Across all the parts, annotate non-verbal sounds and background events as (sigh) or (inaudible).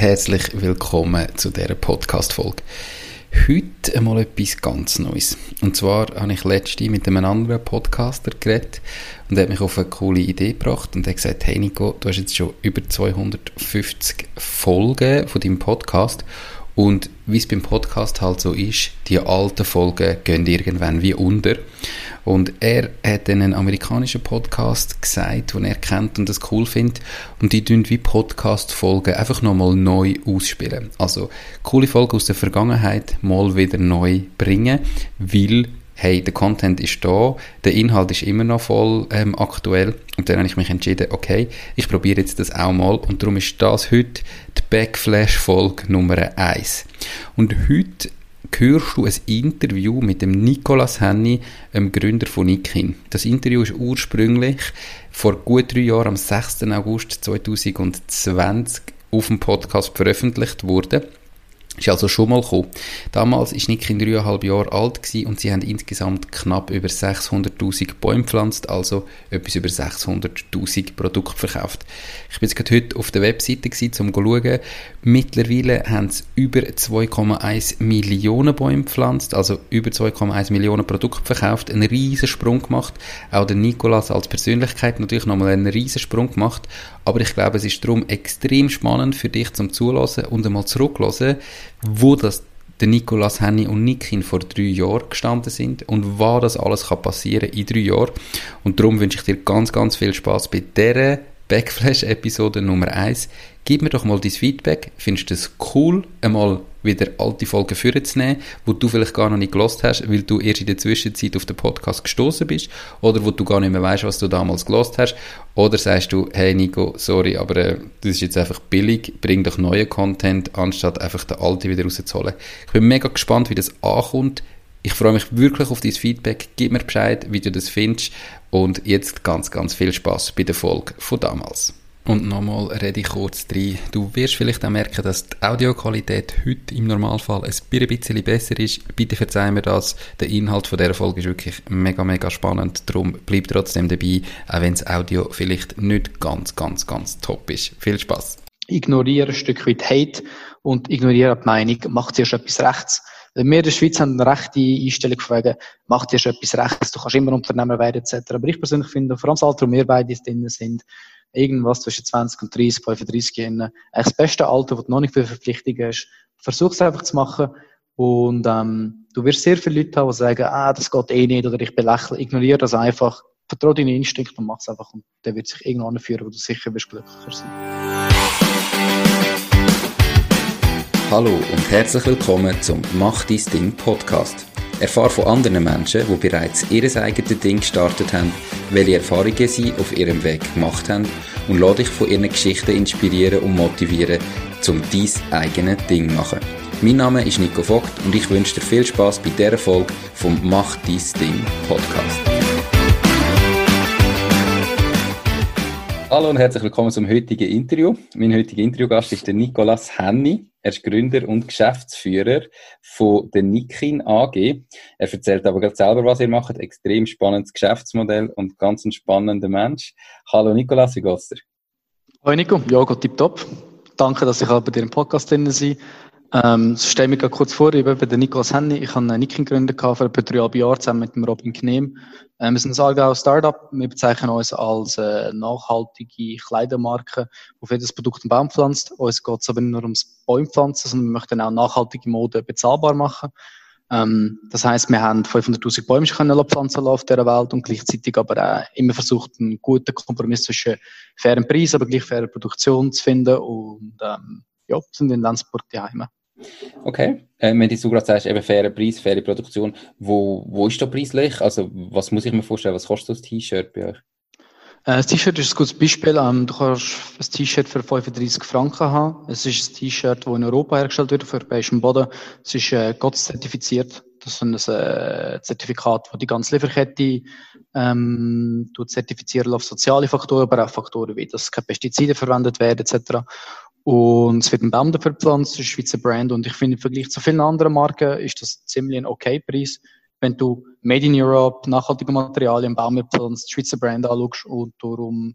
herzlich willkommen zu dieser Podcast-Folge. Heute einmal etwas ganz Neues. Und zwar habe ich letztens mit einem anderen Podcaster geredet und er hat mich auf eine coole Idee gebracht und er hat gesagt, hey Nico, du hast jetzt schon über 250 Folgen von deinem Podcast und wie es beim Podcast halt so ist, die alten Folgen gehen irgendwann wie unter. Und er hat einen amerikanischen Podcast gesagt, den er kennt und das cool findet. Und die tun wie Podcast-Folgen einfach nochmal neu ausspielen. Also, coole Folgen aus der Vergangenheit mal wieder neu bringen, weil hey, der Content ist da, der Inhalt ist immer noch voll ähm, aktuell und dann habe ich mich entschieden, okay, ich probiere jetzt das auch mal und darum ist das heute die Backflash-Folge Nummer 1. Und heute hörst du ein Interview mit dem Nicolas Henny, dem Gründer von Nikin. Das Interview ist ursprünglich vor gut drei Jahren, am 6. August 2020, auf dem Podcast veröffentlicht worden. Ist also schon mal gekommen. Damals war Nikin dreieinhalb Jahre alt und sie haben insgesamt knapp über 600'000 Bäume gepflanzt, also etwas über 600'000 Produkte verkauft. Ich bin jetzt heute auf der Webseite gewesen, um zu schauen. Mittlerweile haben sie über 2,1 Millionen Bäume gepflanzt, also über 2,1 Millionen Produkte verkauft, einen riesen Sprung gemacht. Auch der Nikolas als Persönlichkeit natürlich nochmal einen riesen Sprung gemacht. Aber ich glaube, es ist darum extrem spannend für dich zum Zulassen und einmal zurücklassen, wo das der Nicolas Henny und Nikin vor drei Jahren gestanden sind und was das alles kann passieren in drei Jahren. Und darum wünsche ich dir ganz, ganz viel Spaß bei dieser Backflash-Episode Nummer 1. Gib mir doch mal dein Feedback. Findest du es cool, einmal wieder alte Folgen vorzunehmen, wo du vielleicht gar noch nicht gelost hast, weil du erst in der Zwischenzeit auf den Podcast gestoßen bist oder wo du gar nicht mehr weißt, was du damals gelost hast oder sagst du, hey Nico, sorry, aber äh, das ist jetzt einfach billig, bring doch neuen Content, anstatt einfach den alten wieder rauszuholen. Ich bin mega gespannt, wie das ankommt. Ich freue mich wirklich auf dein Feedback. Gib mir Bescheid, wie du das findest. Und jetzt ganz, ganz viel Spaß bei der Folge von damals. Und nochmal rede ich kurz rein. Du wirst vielleicht auch merken, dass die Audioqualität heute im Normalfall ein bisschen besser ist. Bitte verzeih mir das. Der Inhalt von dieser Folge ist wirklich mega, mega spannend. Darum bleib trotzdem dabei, auch wenn das Audio vielleicht nicht ganz, ganz, ganz top ist. Viel Spaß. Ignoriere ein Stück weit Hate und ignoriere die Meinung, macht zuerst etwas rechts. Wir in der Schweiz haben eine rechte Einstellung von wegen, mach dir schon etwas Rechtes, du kannst immer Unternehmer werden, etc. Aber ich persönlich finde, vor allem das Alter, wo wir beide drin sind, irgendwas zwischen 20 und 30, 35 Jahren, das beste Alter, wo du noch nicht viele Verpflichtungen hast, versuch es einfach zu machen und ähm, du wirst sehr viele Leute haben, die sagen, ah, das geht eh nicht oder ich belächle, ignoriere das einfach, vertraue deinen Instinkt und mach es einfach und der wird sich irgendwann führen, wo du sicher wirst glücklicher sein. Hallo und herzlich willkommen zum Mach dein Ding Podcast. Erfahre von anderen Menschen, die bereits ihr eigenes Ding gestartet haben, welche Erfahrungen sie auf ihrem Weg gemacht haben und lade dich von ihren Geschichten inspirieren und motivieren, um dein eigenes Ding zu machen. Mein Name ist Nico Vogt und ich wünsche dir viel Spaß bei dieser Folge vom Mach dein Ding Podcast. Hallo und herzlich willkommen zum heutigen Interview. Mein heutiger Interviewgast ist der Nicolas Henny. Er ist Gründer und Geschäftsführer von der Nikin AG. Er erzählt aber gerade selber, was er macht. Extrem spannendes Geschäftsmodell und ganz ein spannender Mensch. Hallo Nicolas, wie geht's dir? Hallo Nico, ja, geht tipptopp. Danke, dass ich bei dir im Podcast drin bin. Ähm, stell mir kurz vor, ich bin der Niklas Henny. Ich habe eine Nikin gegründet vor etwa dreieinhalb Jahren zusammen mit dem Robin Knehm. Ähm, wir sind ein Aargau Startup. Wir bezeichnen uns als äh, nachhaltige Kleidermarke, die für jedes Produkt einen Baum pflanzt. Uns geht es aber nicht nur ums Bäumpflanzen, sondern wir möchten auch nachhaltige Mode bezahlbar machen. Ähm, das heißt, wir haben 500.000 Bäume können pflanzen auf dieser Welt und gleichzeitig aber auch immer versucht, einen guten Kompromiss zwischen fairen Preis, aber gleich fairer Produktion zu finden und ähm, ja, sind in Lenzburg die Heime. Okay. Äh, wenn du gerade sagst, eben fairer Preis, faire Produktion, wo, wo ist da preislich? Also, was muss ich mir vorstellen, was kostet das T-Shirt bei euch? Äh, das T-Shirt ist ein gutes Beispiel. Ähm, du kannst ein T-Shirt für 35 Franken haben. Es ist ein T-Shirt, das in Europa hergestellt wird, auf europäischem Boden. Es ist äh, GOTS-zertifiziert. Das ist ein äh, Zertifikat, das die ganze Lieferkette ähm, zertifizieren auf soziale Faktoren, aber auch Faktoren wie, dass keine Pestizide verwendet werden etc. Und es wird ein Baum dafür gepflanzt, das ist Schweizer Brand. Und ich finde, im Vergleich zu vielen anderen Marken ist das ziemlich ein okay Preis. Wenn du Made in Europe, nachhaltige Materialien, Baum pflanzt, Schweizer Brand anschaust und darum,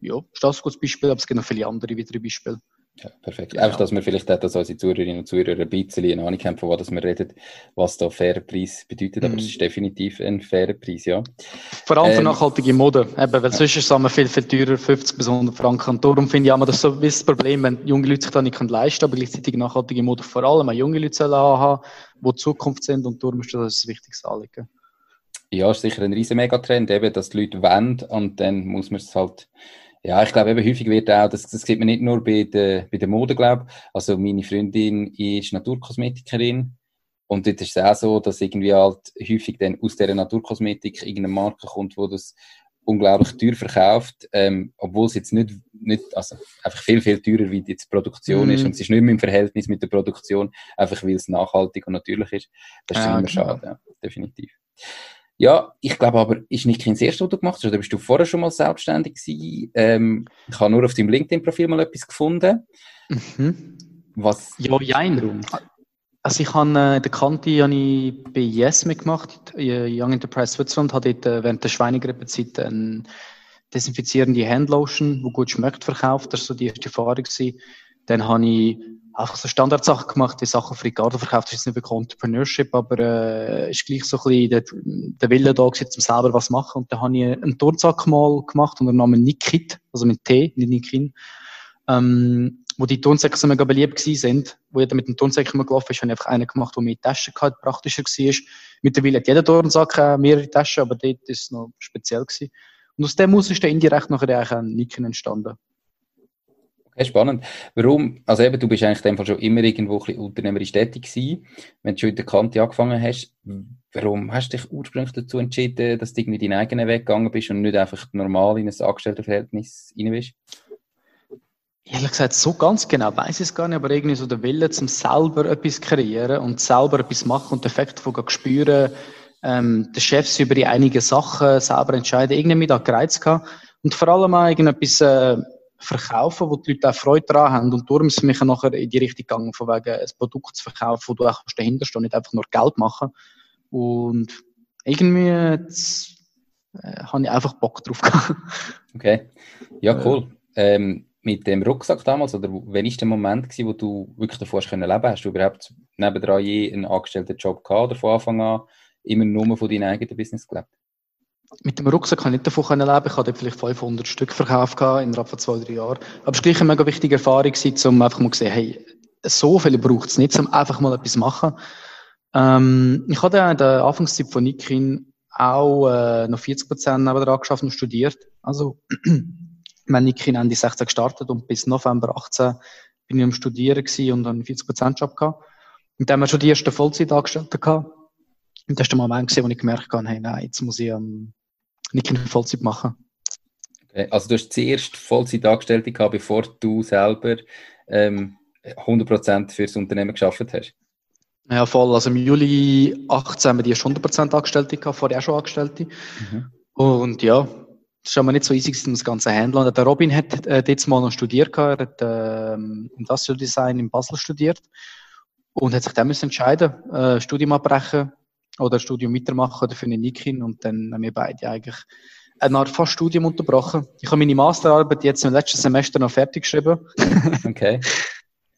ja, ist das ein gutes Beispiel, aber es gibt noch viele andere weitere Beispiele. Ja, perfekt. Genau. Einfach, dass wir vielleicht auch, dass unsere Zuhörerinnen und Zuhörer ein bisschen eine Ahnung haben, von was wir reden, was da fairer Preis bedeutet. Aber mhm. es ist definitiv ein fairer Preis, ja. Vor allem für ähm, nachhaltige Mode. Eben, weil sonst ist es viel, viel teurer, 50 bis 100 Franken. Und darum finde ich auch, das ist so ein das Problem, wenn junge Leute sich da nicht leisten können, aber gleichzeitig nachhaltige Mode vor allem auch junge Leute haben, die Zukunft sind. Und darum ist das ein wichtiges Anliegen. Ja, ist sicher ein riesen Megatrend, eben, dass die Leute wollen und dann muss man es halt ja, ich glaube, eben häufig wird auch, das, das sieht man nicht nur bei der, bei der Mode, glaube Also, meine Freundin ist Naturkosmetikerin. Und dort ist es auch so, dass irgendwie halt häufig dann aus dieser Naturkosmetik irgendeine Marke kommt, wo das unglaublich teuer verkauft, ähm, obwohl es jetzt nicht, nicht, also einfach viel, viel teurer wie jetzt die Produktion mm. ist. Mhm. Und es ist nicht mehr im Verhältnis mit der Produktion, einfach weil es nachhaltig und natürlich ist. Das ist ja, immer genau. schade, ja, definitiv. Ja, ich glaube aber, ist nicht kein erstes, was du gemacht hast, oder bist du vorher schon mal selbstständig gewesen? Ähm, ich habe nur auf deinem LinkedIn-Profil mal etwas gefunden. Mhm. Was? Ja, jein. Also ich habe äh, der Kanti habe ich bei Yes mitgemacht, Young Enterprise Switzerland, hat dort äh, während der Schweinegrippezeit eine desinfizierende Handlotion, die gut schmeckt, verkauft. Das war so die erste Erfahrung. Gewesen. Dann habe ich einfach so Standardsachen gemacht, wie Sachen für Ricardo verkauft, das ist jetzt nicht wirklich Entrepreneurship, aber äh, ist gleich so ein bisschen der, der Wille da gewesen, um selber was machen. Und dann habe ich einen Turnsack mal gemacht unter dem Namen Nikit, also mit T, nicht Nikin, ähm, wo die Turnsäcke so mega beliebt gewesen sind, wo jeder mit dem Turnsack immer gelaufen ist, habe ich einfach einen gemacht, der mehr Taschen hatte, praktischer war. Mittlerweile hat jeder Turnsack äh, mehrere Taschen, aber dort ist es noch speziell gewesen. Und aus dem aus ist dann indirekt nachher eigentlich ein Nikin entstanden. Okay, spannend. Warum, also eben, du bist eigentlich in dem Fall schon immer irgendwo ein unternehmerisch tätig gewesen, wenn du schon in der Kante angefangen hast. Warum hast du dich ursprünglich dazu entschieden, dass du irgendwie deinen eigenen Weg gegangen bist und nicht einfach normal in ein Angestelltenverhältnis rein bist? Ehrlich gesagt, so ganz genau weiß ich es gar nicht, aber irgendwie so der Wille, zum selber etwas kreieren und selber etwas machen und den Effekt davon spüren, ähm, der Chefs über die einigen Sachen selber entscheiden, irgendwie mit da gereizt gehabt. Und vor allem auch irgendetwas, äh, verkaufen, wo die Leute auch Freude daran haben. Und darum ist es mich nachher in die Richtung gegangen, von wegen ein Produkt zu verkaufen, wo du auch dahinter stehst, nicht einfach nur Geld machen. Und irgendwie jetzt, äh, habe ich einfach Bock drauf gehabt. (laughs) Okay. Ja, cool. Ähm, mit dem Rucksack damals, oder wann war der Moment, gewesen, wo du wirklich davor hast können leben? Hast du überhaupt nebendran je einen angestellten Job gehabt oder von Anfang an immer nur von deinem eigenen Business gelebt? Mit dem Rucksack kann ich nicht davon leben. Ich hatte vielleicht 500 Stück verkauft innerhalb von zwei, drei Jahren. Aber es war gleich eine mega wichtige Erfahrung, um einfach mal zu sehen, hey, so viel braucht es nicht, um einfach mal etwas zu machen. Ähm, ich hatte in der Anfangszeit von Nikin auch äh, noch 40 Prozent nebenan geschafft und studiert. Also, (clears throat) mein Nikin Ende 16 gestartet und bis November 18 bin ich am Studieren und einen 40 Prozent Job gehabt. Und dann haben wir schon die ersten Vollzeitangestellten gehabt. Und das war der Moment, wo ich gemerkt habe, hey, nein, jetzt muss ich ähm, nicht in Vollzeit machen. Okay, also du hast zuerst Vollzeit Angestellte gehabt, bevor du selber ähm, 100% für das Unternehmen geschafft hast? Ja, voll. Also im Juli 18 haben wir die 100% Angestellte gehabt, vorher auch schon Angestellte. Mhm. Und ja, das war aber nicht so easy, um das Ganze handeln. Der Robin hat äh, jetzt mal noch studiert, er hat äh, Industrial Design in Basel studiert und hat sich dann müssen entscheiden, äh, Studium abbrechen oder Studium weitermachen oder für eine Nikin und dann haben wir beide eigentlich eine Art fast Studium unterbrochen. Ich habe meine Masterarbeit jetzt im letzten Semester noch fertig geschrieben. (laughs) Okay.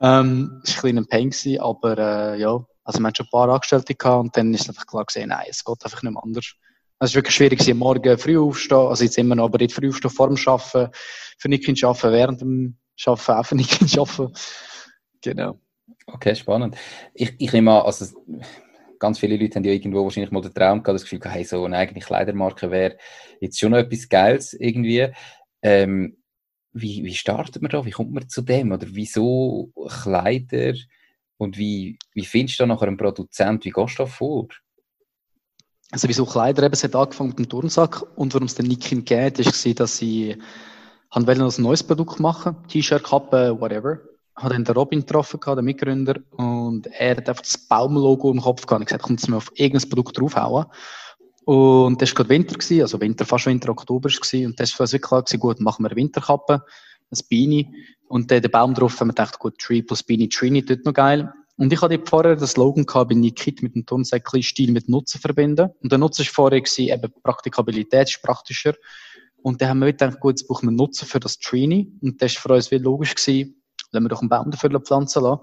ähm, das war ein bisschen ein Pain, aber äh, ja, also wir hatten schon ein paar Angestellte gehabt und dann ist einfach klar gesehen, nein, es geht einfach nicht mehr anders. Also es ist wirklich schwierig, morgen früh aufstehen, also jetzt immer noch, aber nicht früh aufstehen vor dem Arbeiten, für Nikin arbeiten, während dem Arbeiten auch für Nikin (laughs) arbeiten. Genau. Okay, spannend. Ich, ich nehme an, also ganz viele Leute haben ja irgendwo wahrscheinlich mal den Traum gehabt, das Gefühl gehabt, hey, so eine eigene Kleidermarke wäre jetzt schon noch etwas Geiles irgendwie. Ähm, wie, wie startet man da? Wie kommt man zu dem? Oder wieso Kleider? Und wie, wie findest du da nachher einen Produzent? Wie gehst du da vor? Also wieso Kleider eben, es hat angefangen mit dem Turnsack und warum es den Nikin geht, ist, dass sie haben wollen ein neues Produkt machen, T-Shirt, Kappe, whatever habe dann den Robin getroffen, den Mitgründer, und er hat einfach das Baumlogo im Kopf gehabt. Ich gesagt, kommt es mir auf irgendein Produkt draufhauen. Und das war gerade Winter, gewesen, also Winter, fast Winter, Oktober war Und das war wirklich klar, gewesen, gut, machen wir Winterkappe, ein Beanie. Und dann der Baum drauf, haben wir gedacht, gut, Tree plus Beanie, Trini, dort noch geil. Und ich hatte vorher das Slogan gehabt, bin Kit mit dem Turnsäckchen Stil mit Nutzen verbinden. Und der Nutzen war vorher gewesen, eben Praktikabilität ist praktischer. Und dann haben wir gedacht, gut, jetzt brauchen wir Nutzen für das Trini. Und das war für uns wie logisch gewesen, lassen wir doch einen Baum dafür pflanzen lassen.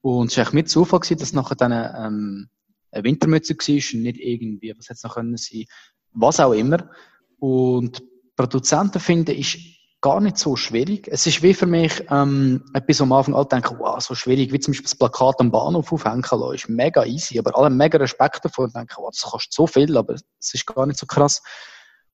Und es war eigentlich mit Zufall, gewesen, dass nachher dann ähm, eine Wintermütze war und nicht irgendwie, was hätte es noch können sein, was auch immer. Und Produzenten finden, ist gar nicht so schwierig. Es ist wie für mich ähm, etwas, am Anfang alle denken, wow, so schwierig, wie zum Beispiel das Plakat am Bahnhof aufhängen lassen, ist mega easy, aber alle haben mega Respekt davor und denken, wow, das kostet so viel, aber es ist gar nicht so krass.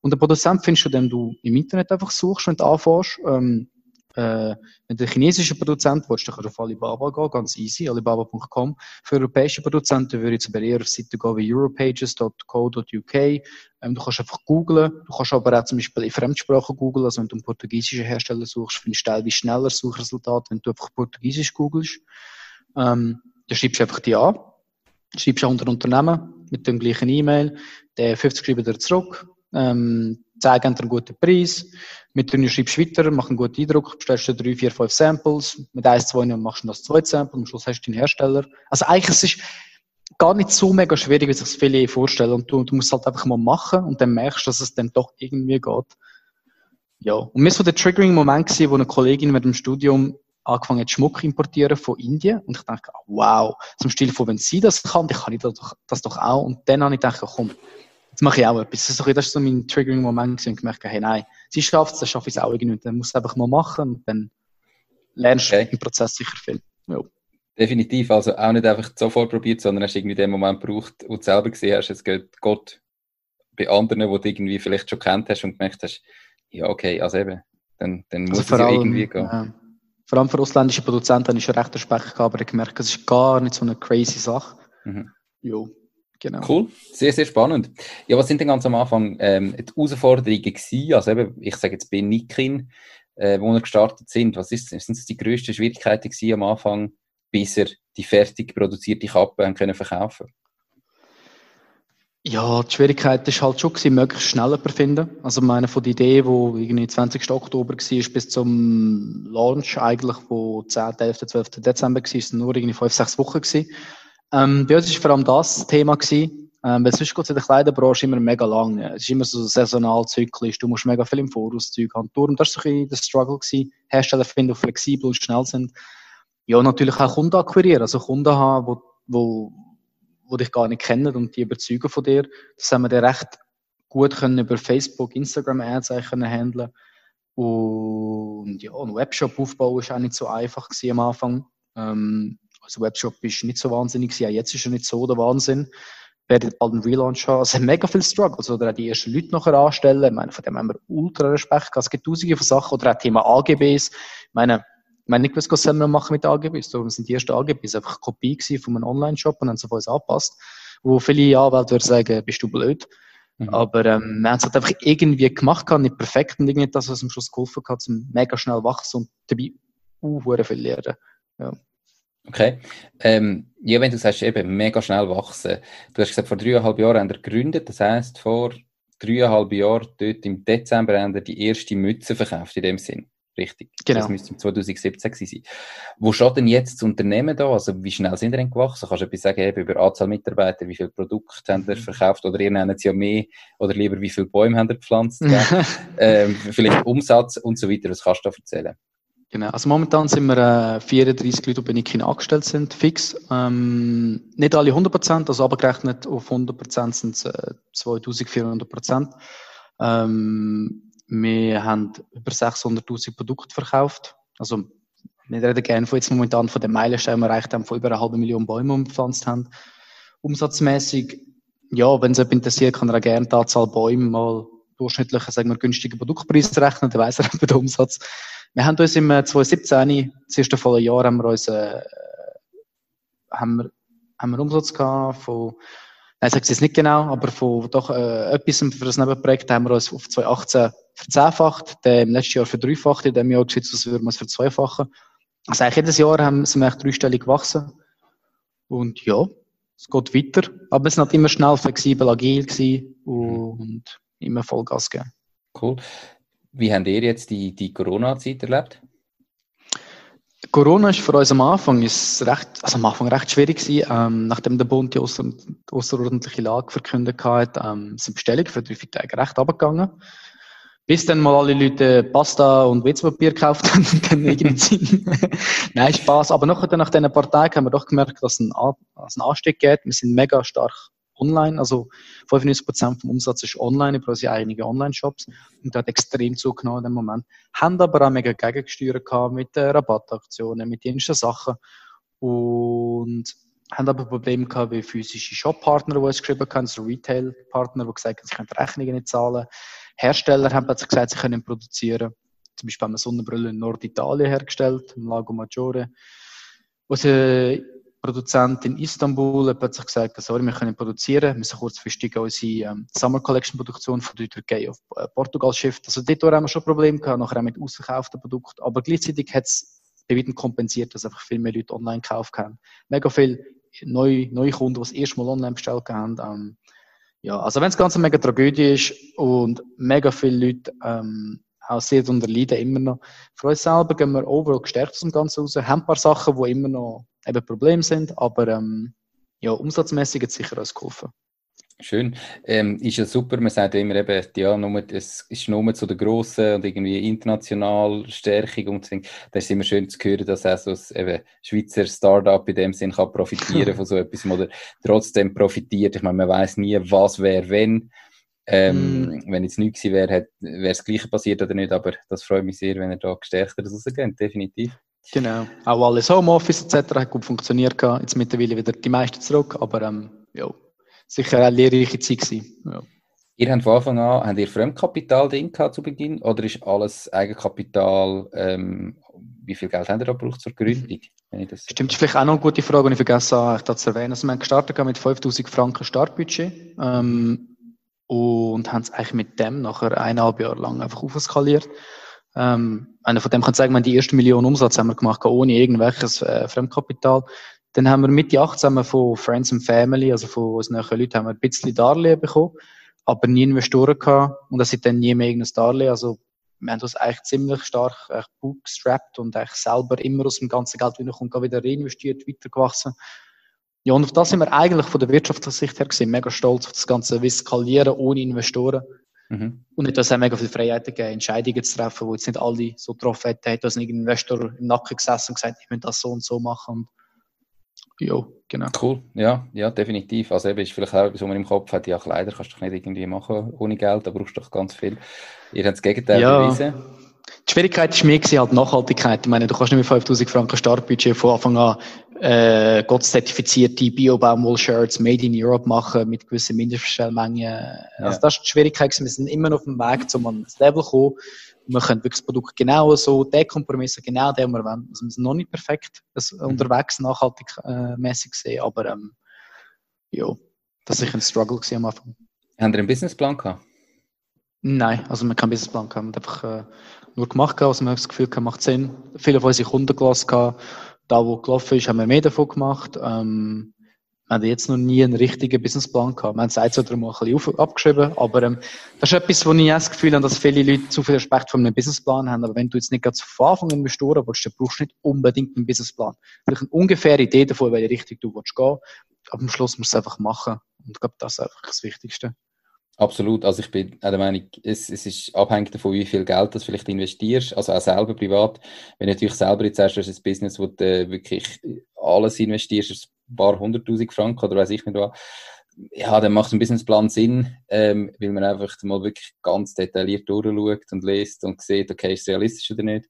Und der Produzent findest du, wenn du im Internet einfach suchst und anfährst, ähm, äh, wenn du ein chinesischer Produzent willst, dann kannst du auf Alibaba gehen, ganz easy, alibaba.com. Für europäische Produzenten würde ich jetzt eher auf Seiten gehen wie europages.co.uk. Ähm, du kannst einfach googlen, du kannst aber auch zum Beispiel in Fremdsprachen googlen, also wenn du einen portugiesischen Hersteller suchst, findest du teilweise schneller Suchresultate, wenn du einfach Portugiesisch googelst. Ähm, dann schreibst du einfach die an, schreibst auch unter Unternehmen mit dem gleichen E-Mail, der 50 schreibt dir zurück, ähm, zeigen dir einen guten Preis, mit denen schreibst du weiter, mach einen guten Eindruck, bestellst du drei, vier, fünf Samples, mit eins, zwei machst du das zweite Sample, am Schluss hast du den Hersteller. Also eigentlich es ist gar nicht so mega schwierig, wie sich das viele vorstellen. Und du, du musst halt einfach mal machen und dann merkst du, dass es dann doch irgendwie geht. Ja. Und mir war der Triggering-Moment gewesen, wo eine Kollegin mit dem Studium angefangen hat, Schmuck importieren von Indien. Und ich dachte, wow, zum Stil von, wenn sie das kann, dann kann ich das doch, das doch auch. Und dann habe ich gedacht, komm, jetzt mache ich auch etwas. Das ist so mein Triggering-Moment und gemerkt, hey, nein, sie schafft es, dann schaffe ich es auch irgendwie. Dann muss es einfach mal machen und dann lernst du im Prozess sicher viel. Ja. Definitiv, also auch nicht einfach sofort probiert, sondern hast irgendwie den Moment gebraucht, wo du selber gesehen hast, es geht Gott bei anderen, wo du irgendwie vielleicht schon kennt hast und gemerkt hast, ja, okay, also eben, dann, dann also muss es ja irgendwie gehen. Ja. Vor allem für ausländische Produzenten habe ich schon recht Respekt gehabt, aber ich gemerkt, es ist gar nicht so eine crazy Sache. Mhm. Jo. Genau. Cool, sehr, sehr spannend. Ja, was sind denn ganz am Anfang ähm, die Herausforderungen gewesen? Also eben, ich sage jetzt bei Nikin, äh, wo wir gestartet sind, was ist, sind das die grössten Schwierigkeiten gewesen am Anfang, bis er die fertig produzierte Kappe können verkaufen ja, die Schwierigkeit ist halt schon gewesen, möglichst schnell zu finden. Also meine von der Idee, wo irgendwie 20. Oktober war, bis zum Launch eigentlich, wo 10., 11., 12. Dezember war, sind nur irgendwie 5, 6 Wochen gewesen. Ähm, bei uns war vor allem das Thema gewesen, ähm, weil sonst geht es in der Kleiderbranche immer mega lang. Es ist immer so saisonal zyklisch. Du musst mega viel im Voraus Zeug haben. Darum, das war so ein bisschen der Struggle gewesen. Hersteller finden, die flexibel und schnell sind. Ja, natürlich auch Kunden akquirieren. Also Kunden haben, wo, wo, wo dich gar nicht kennen und die überzeugen von dir. Das haben wir dann recht gut können über Facebook, Instagram Ads können handeln. Und ja, einen Webshop aufbauen ist auch nicht so einfach am Anfang. Ähm, also Webshop ist nicht so wahnsinnig gewesen. Jetzt ist er nicht so der Wahnsinn. Werden bald einen Relaunch haben. Also, es haben mega viel Struggles. Oder auch die ersten Leute nachher anstellen. Ich meine, von dem haben wir ultra Respekt. Es gibt tausende von Sachen. Oder auch Thema AGBs. Ich meine, ich meine nicht, was wir machen mit AGBs. Darum sind die ersten AGBs einfach eine Kopie von einem Online-Shop und haben sie auf uns angepasst. Wo viele Anwälte würden sagen, bist du blöd. Mhm. Aber ähm, wir haben es halt einfach irgendwie gemacht, nicht perfekt und irgendwie das, was am Schluss geholfen hat, zum mega schnell wachsen und dabei uh, viel lernen. Ja. Okay. Ähm, ja, wenn du sagst, eben mega schnell wachsen. Du hast gesagt, vor dreieinhalb Jahren haben wir gegründet. Das heisst, vor dreieinhalb Jahren, dort im Dezember, haben wir die erste Mütze verkauft, in dem Sinn. Richtig. Genau. Das müsste im 2017 sein. Wo steht denn jetzt das Unternehmen da? Also, wie schnell sind ihr denn gewachsen? Kannst du etwas sagen eben über Anzahl Mitarbeiter? Wie viele Produkte haben ihr mhm. verkauft? Oder ihr nennt es ja mehr? Oder lieber, wie viele Bäume haben ihr gepflanzt? (laughs) ähm, vielleicht Umsatz und so weiter. Was kannst du da erzählen? Genau, also momentan sind wir äh, 34 Leute, die bei Nikin angestellt sind, fix. Ähm, nicht alle 100 Prozent, also abgerechnet auf 100 Prozent sind es äh, 2400 Prozent. Ähm, wir haben über 600.000 Produkte verkauft. Also wir reden gerne von jetzt momentan von den Meilensteinen, die wir erreicht haben, von über eine halbe Million Bäume umgepflanzt haben. Umsatzmäßig, ja, wenn es jemand interessiert, kann er auch gerne die Anzahl Bäume mal durchschnittlichen, sagen wir, günstigen Produktpreis rechnen, dann weiss er (laughs) den Umsatz. Wir haben uns im 2017, äh, das erste volle Jahr, haben wir uns, äh, haben wir, haben wir Umsatz gehabt von, ich sage es jetzt nicht genau, aber von doch äh, etwas für das Nebenprojekt haben wir uns auf 2018 verzehnfacht, dann im letzten Jahr verdreifacht, in diesem Jahr sieht es, als würden wir es verzweifachen. Also eigentlich jedes Jahr haben, sind wir echt dreistellig gewachsen. Und ja, es geht weiter. Aber es sind halt immer schnell, flexibel, agil und immer Vollgas gegeben. Cool. Wie habt ihr jetzt die, die Corona-Zeit erlebt? Corona ist für uns am Anfang, ist recht, also am Anfang recht schwierig gewesen. Ähm, nachdem der Bund die außer, außerordentliche Lage verkündet hat, ähm, sind Bestellungen für drei, vier Tage recht abgegangen. bis dann mal alle Leute Pasta und Witzpapier gekauft haben, (laughs) dann irgendwie (laughs) Sinn. Nein, Spaß. Aber nachher, nach diesen paar Tagen haben wir doch gemerkt, dass es einen, einen Anstieg geht. Wir sind mega stark online. Also 95% vom Umsatz ist online über unsere eigenen Online-Shops. Und das hat extrem zugenommen in dem Moment. Haben aber auch mega Gegengesteuer gehabt mit äh, Rabattaktionen, mit den Sachen. Und haben aber Probleme gehabt wie physische Shop-Partner, die uns geschrieben haben, so Retail-Partner, die gesagt haben, sie können Rechnungen nicht zahlen. Hersteller haben plötzlich gesagt, sie können produzieren. Zum Beispiel haben wir Sonnenbrille in Norditalien hergestellt, im Lago Maggiore, wo sie Produzent in Istanbul hat plötzlich gesagt, sorry, wir können produzieren, wir müssen kurzfristig unsere ähm, Summer Collection Produktion von der Türkei auf äh, Portugal shiften. Also dort haben wir schon Probleme gehabt, nachher auch mit ausverkauften Produkten, aber gleichzeitig hat es bei kompensiert, dass einfach viel mehr Leute online gekauft haben. Mega viele neue, neue Kunden, die das erste Mal online bestellt haben. Ähm, ja, also wenn das Ganze mega Tragödie ist und mega viele Leute ähm, auch sehr darunter leiden, immer noch. Für uns selber gehen wir overall gestärkt aus dem Ganzen raus, haben ein paar Sachen, die immer noch eben Probleme sind, aber ähm, ja, umsatzmäßig hat es sicher uns geholfen. Schön. Ähm, ist ja super, man sagt immer eben, ja, nur, es ist nur zu der grossen und irgendwie international Stärkung und da ist immer schön zu hören, dass auch so ein eben, Schweizer Startup in dem Sinn kann profitieren von so (laughs) etwas oder trotzdem profitiert. Ich meine, man weiß nie, was wäre, wenn. Ähm, mm. Wenn jetzt nichts gewesen wäre, wäre das Gleiche passiert oder nicht, aber das freut mich sehr, wenn er da gestärkter rausgeht, definitiv. Genau. Auch alles Homeoffice etc. hat gut funktioniert. Jetzt mittlerweile wieder die meisten zurück, aber ähm, ja, sicher eine lehrreiche Zeit gewesen. Ja. Ihr habt von Anfang an, habt ihr Fremdkapital drin gehabt zu Beginn oder ist alles Eigenkapital, ähm, wie viel Geld habt ihr da gebraucht zur Gründung? Das Stimmt, ist vielleicht auch noch eine gute Frage, die ich vergessen habe, zu erwähnen. Also wir haben gestartet mit 5000 Franken Startbudget ähm, und haben es eigentlich mit dem nachher eineinhalb Jahre lang einfach aufskaliert. Ähm, von dem kann sagen, wir haben die erste Million Umsatz haben wir gemacht, ohne irgendwelches äh, Fremdkapital. Dann haben wir Mitte 18 von Friends and Family, also von unseren Leuten, haben wir ein bisschen Darlehen bekommen, aber nie Investoren gehabt und das sind dann nie mehr irgendein Darlehen. Also wir haben uns eigentlich ziemlich stark echt bootstrapped und eigentlich selber immer aus dem ganzen Geld, wie kommt, wieder reinvestiert, weitergewachsen. Ja, und auf das sind wir eigentlich von der wirtschaftlichen Sicht her gesehen mega stolz auf das ganze Skalieren ohne Investoren. Mhm. Und nicht, dass es mega viele Freiheiten gegeben Entscheidungen zu treffen, wo jetzt nicht alle so getroffen hätten, hätte uns ein Investor im Nacken gesessen und gesagt, ich will das so und so machen. Ja, genau. Cool, ja, ja, definitiv. Also eben ist vielleicht auch etwas, was man im Kopf hat, ja, Kleider kannst du doch nicht irgendwie machen ohne Geld, da brauchst du doch ganz viel. Ihr habt das Gegenteil ja. bewiesen. Die Schwierigkeit ist mehr halt Nachhaltigkeit. Ich meine, du kannst nicht mit 5000 Franken Startbudget von Anfang an äh, Gott-zertifizierte Bio-Baumwoll-Shirts made in Europe machen mit gewissen Mindestbestellmengen. Ja. Also das ist die Schwierigkeit. Wir sind immer noch auf dem Weg, um an das Level zu kommen. Wir können wirklich das Produkt genau so dekompromissen, genau den wir wollen. Also wir sind noch nicht perfekt mhm. unterwegs, nachhaltig äh, mäßig sehen, aber ähm, ja, das war sicher ein Struggle am Anfang. Haben Sie einen Businessplan gehabt? Nein, also wir haben keinen Businessplan gehabt. Wir haben einfach äh, nur gemacht, also wir haben das Gefühl gehabt, macht Sinn. Viele von unseren Kunden gelassen gehabt. Da, wo gelaufen ist, haben wir mehr davon gemacht. Ähm, wir haben jetzt noch nie einen richtigen Businessplan gehabt. Wir haben es so drum ein bisschen abgeschrieben, aber ähm, das ist etwas, wo ich das Gefühl habe, dass viele Leute zu viel Respekt vor einem Businessplan haben. Aber wenn du jetzt nicht ganz von Anfang Investoren willst, dann brauchst du nicht unbedingt einen Businessplan. Vielleicht eine ungefähre Idee davon, in welche Richtung du willst gehen. Aber am Schluss musst du es einfach machen. Und ich glaube, das ist einfach das Wichtigste. Absolut. Also ich bin der Meinung, es, es ist abhängig davon, wie viel Geld du vielleicht investierst. Also auch selber privat. Wenn du natürlich selber jetzt erst ein Business, wo du äh, wirklich alles investierst, ein paar hunderttausend Franken oder weiß ich nicht was, ja, dann macht ein Businessplan Sinn, ähm, weil man einfach mal wirklich ganz detailliert durchschaut und liest und sieht, okay, ist es realistisch oder nicht.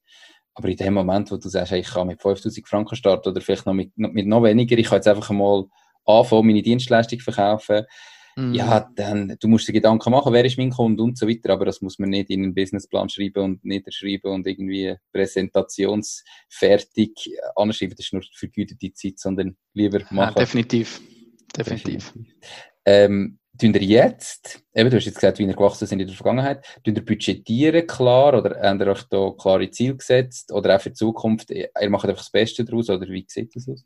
Aber in dem Moment, wo du sagst, hey, ich kann mit 5000 Franken starten oder vielleicht noch mit, mit noch weniger, ich kann jetzt einfach mal anfangen, meine Dienstleistung verkaufen, Mhm. Ja, dann, du musst dir Gedanken machen, wer ist mein Kunde und so weiter, aber das muss man nicht in einen Businessplan schreiben und niederschreiben und irgendwie präsentationsfertig anschreiben. Das ist nur vergütete Zeit, sondern lieber machen. Ja, definitiv. Definitiv. definitiv. Ähm, tun ihr jetzt, eben, du hast jetzt gesagt, wie ihr gewachsen sind in der Vergangenheit, tun ihr budgetieren klar oder habt ihr euch da klare Ziele gesetzt oder auch für die Zukunft, ihr macht einfach das Beste daraus oder wie sieht das aus?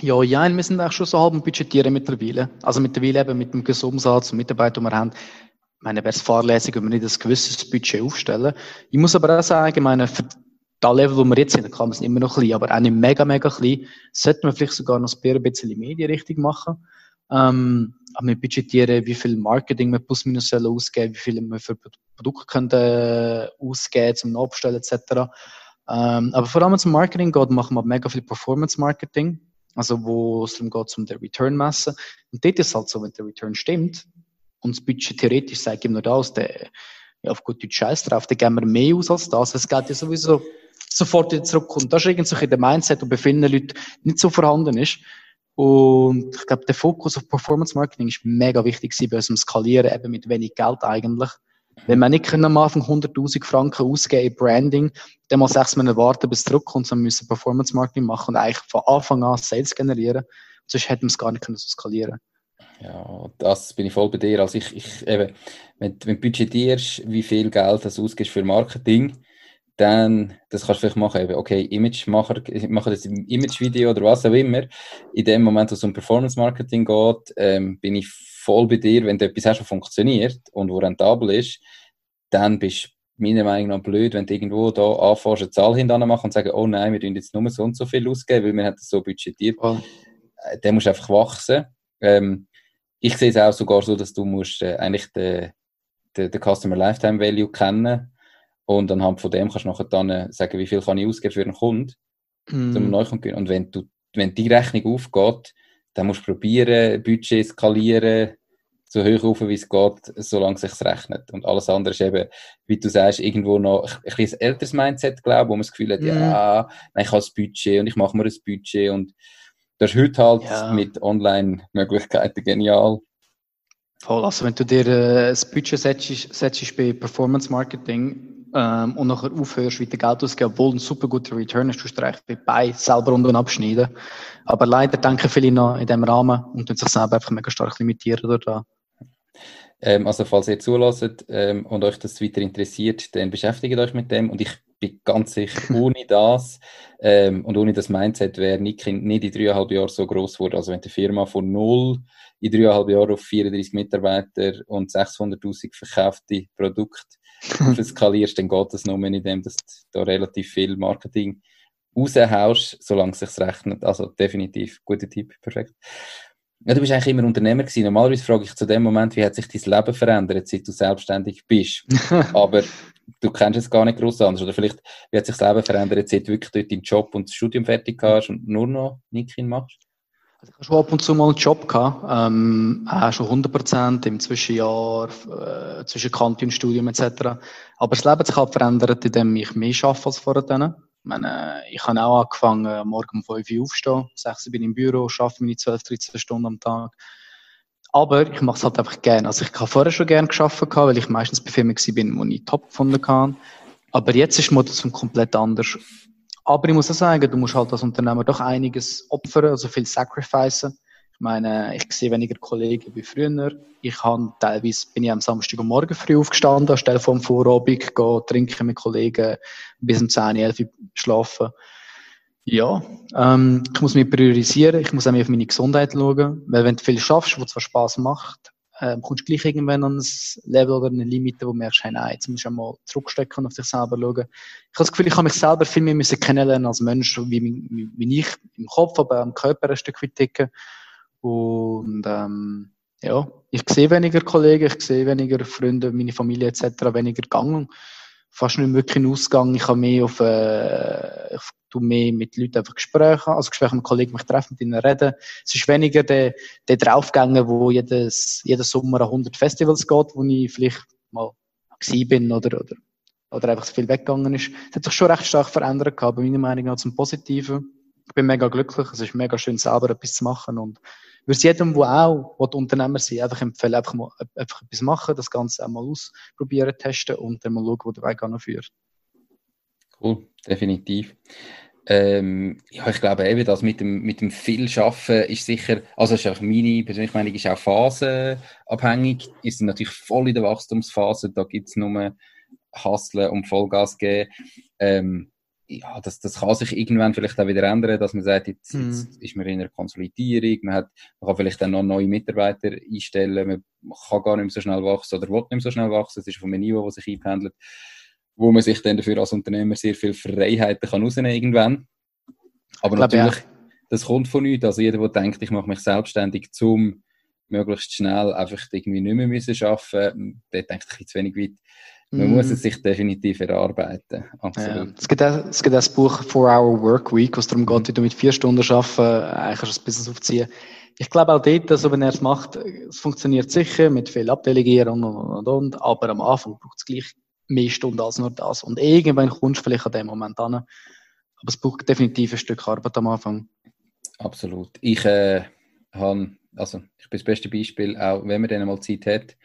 Ja, ja, wir sind auch schon so halb budgetieren mittlerweile. Also mittlerweile eben mit dem Gesumsatz und Mitarbeitern, die wir haben. Ich meine, wäre es fahrlässig, wenn wir nicht ein gewisses Budget aufstellen. Ich muss aber auch sagen, meine, für das Level, wo wir jetzt sind, kann man es immer noch klein, aber auch nicht mega, mega klein, sollte man vielleicht sogar noch ein bisschen in die Richtung machen. Ähm, wir budgetieren, wie viel Marketing wir plus minus ausgeben, wie viel wir für Produkte können, äh, ausgeben, zum Abstellen etc. Ähm, aber vor allem zum Marketing geht, machen wir mega viel Performance Marketing, also wo es darum geht, um den Return messen. Und dort ist es halt so, wenn der Return stimmt und das Budget theoretisch sagt ihm nur das, der, ja, auf gut Deutsch Scheiß drauf, dann geben wir mehr aus als das. Es geht ja sowieso sofort wieder zurückkommt. Das ist irgendwie in der Mindset, der bei vielen Leuten nicht so vorhanden ist. Und ich glaube, der Fokus auf Performance Marketing ist mega wichtig bei unserem Skalieren, eben mit wenig Geld eigentlich. Wenn wir nicht am Anfang 100.000 Franken ausgeben in Branding, dann mal sechs Monate warten, bis es zurückkommt, sondern müssen Performance Marketing machen und eigentlich von Anfang an Sales generieren. Sonst hätten wir es gar nicht können so skalieren ja, das bin ich voll bei dir. Also ich, ich eben, wenn, wenn du budgetierst, wie viel Geld du ausgibst für Marketing, dann, das kannst du vielleicht machen, okay, Imagemacher, ich mache das im Image-Video oder was auch immer. In dem Moment, wo es um Performance-Marketing geht, ähm, bin ich voll bei dir, wenn du etwas hast, was funktioniert und wo rentabel ist, dann bist du meiner Meinung nach blöd, wenn du irgendwo da anfängst, eine Zahl hinterher machen und sagen, oh nein, wir tun jetzt nur so und so viel ausgeben, weil wir haben das so budgetiert. Oh. Der muss einfach wachsen. Ähm, ich sehe es auch sogar so, dass du musst äh, eigentlich den, den, den Customer Lifetime Value kennen und anhand von dem kannst du nachher dann äh, sagen, wie viel kann ich ausgeben für einen Kunden, mm. zum Neukunden. Und wenn, du, wenn die Rechnung aufgeht, dann musst du probieren, Budget skalieren, so hoch auf, wie es geht, solange es sich rechnet. Und alles andere ist eben, wie du sagst, irgendwo noch ein, ein bisschen älteres Mindset, glaube wo man das Gefühl hat, mm. ja, nein, ich habe das Budget und ich mache mir das Budget und das ist heute halt ja. mit Online-Möglichkeiten genial. Voll, also wenn du dir äh, das Budget setzt, setzt bei Performance Marketing, ähm, und nachher aufhörst, weiter Geld auszugeben, obwohl ein super guter Return ist, du recht bei selber unten abschneiden. Aber leider denken viele noch in diesem Rahmen und tun sich selber einfach mega stark limitieren durch da. Ähm, also falls ihr zulässt ähm, und euch das weiter interessiert, dann beschäftigt euch mit dem und ich bin ganz sicher, (laughs) ohne das ähm, und ohne das Mindset wäre Nikin nicht in dreieinhalb Jahren so groß geworden. Also wenn die Firma von null in dreieinhalb Jahren auf 34 Mitarbeiter und 600'000 verkaufte Produkte (laughs) skalierst, dann geht das nur in dem, dass du da relativ viel Marketing raushaust, solange es sich rechnet. Also definitiv, guter Tipp, perfekt. Ja, du bist eigentlich immer Unternehmer gewesen. Normalerweise frage ich zu dem Moment, wie hat sich dein Leben verändert, seit du selbstständig bist. (laughs) Aber du kennst es gar nicht groß anders. Oder vielleicht, wie hat sich das Leben verändert, seit du wirklich dort deinen Job und das Studium fertig hast und nur noch Nikin machst? Also ich habe schon ab und zu mal einen Job gehabt, ähm, auch schon 100 Prozent im Zwischenjahr, äh, zwischen Kante und Studium etc. Aber das Leben hat sich halt verändert, indem ich mehr arbeite als vorher. Ich, meine, ich habe auch angefangen, morgen um 5 Uhr aufstehen, 6 Uhr bin ich im Büro, arbeite meine 12, 13 Stunden am Tag. Aber ich mache es halt einfach gerne. Also ich habe vorher schon gerne gearbeitet, weil ich meistens bei Firmen war, wo ich top gefunden habe. Aber jetzt ist die komplett anders. Aber ich muss auch sagen, du musst halt als Unternehmer doch einiges opfern, also viel sacrificen. Ich meine, ich sehe weniger Kollegen wie früher. Ich habe teilweise bin ich am Samstag am Morgen früh aufgestanden, anstelle vom Vorabend, gehe trinken mit Kollegen, bis um 10, 11 Uhr schlafen. Ja, ähm, ich muss mich priorisieren, ich muss auch mehr auf meine Gesundheit schauen, weil wenn du viel schaffst, was zwar Spaß macht, ähm, kommst du gleich irgendwann an ein Level oder eine Limite, wo du merkst, hey, nein, jetzt musst du einmal zurückstecken und auf dich selber schauen. Ich habe das Gefühl, ich habe mich selber viel mehr müssen kennenlernen als Mensch, wie, wie, wie ich im Kopf, aber am Körper ein Stück weit ticken. Und ähm, ja, ich sehe weniger Kollegen, ich sehe weniger Freunde, meine Familie etc., weniger Gang. Fast nicht wirklich einen Ausgang. Ich habe mehr auf, äh, ich tu mehr mit Leuten einfach Gespräche, also Gespräche mit Kollegen, mich treffen, mit ihnen reden. Es ist weniger der, der Draufgänger, wo jedes, jeden Sommer an 100 Festivals geht, wo ich vielleicht mal gewesen bin oder, oder, oder einfach so viel weggegangen ist. Es hat sich schon recht stark verändert gehabt, meiner Meinung nach zum Positiven. Ich bin mega glücklich. Es ist mega schön, selber etwas zu machen und würde es jedem, der auch der Unternehmer sein einfach empfehlen, einfach mal einfach etwas machen, das Ganze einmal ausprobieren, testen und dann mal schauen, wo der Weg anführt. Cool, definitiv. Ähm, ja, ich glaube eben, dass mit dem, mit dem viel Schaffen ist sicher, also ist auch meine persönliche Meinung, ist auch phasenabhängig, ist natürlich voll in der Wachstumsphase, da gibt es nur Hasseln und Vollgas geben. Ähm, ja, das, das kann sich irgendwann vielleicht auch wieder ändern, dass man sagt, jetzt, mhm. jetzt ist man in einer Konsolidierung, man, hat, man kann vielleicht dann noch neue Mitarbeiter einstellen, man kann gar nicht mehr so schnell wachsen oder will nicht mehr so schnell wachsen, es ist von einem Niveau, das sich einpendelt wo man sich dann dafür als Unternehmer sehr viel Freiheiten kann rausnehmen irgendwann. Aber natürlich, ja. das kommt von nichts. Also jeder, der denkt, ich mache mich selbstständig zum möglichst schnell einfach irgendwie nicht mehr müssen arbeiten. Dort denke ich zu wenig weit. Man mm. muss es sich definitiv erarbeiten. Absolut. Ja. Es, gibt auch, es gibt auch das Buch Four Hour Work Week, was darum geht, wie du mit vier Stunden arbeiten eigentlich das Business aufziehen. Ich glaube auch dort, also wenn er es macht, es funktioniert sicher mit viel Abdelegieren und, und, und, und, aber am Anfang braucht es gleich mehr Stunden als nur das. Und irgendwann kommst du vielleicht an dem Moment an. Aber es braucht definitiv ein Stück Arbeit am Anfang. Absolut. Ich äh, habe, also ich bin das beste Beispiel, auch wenn man dann mal Zeit hat,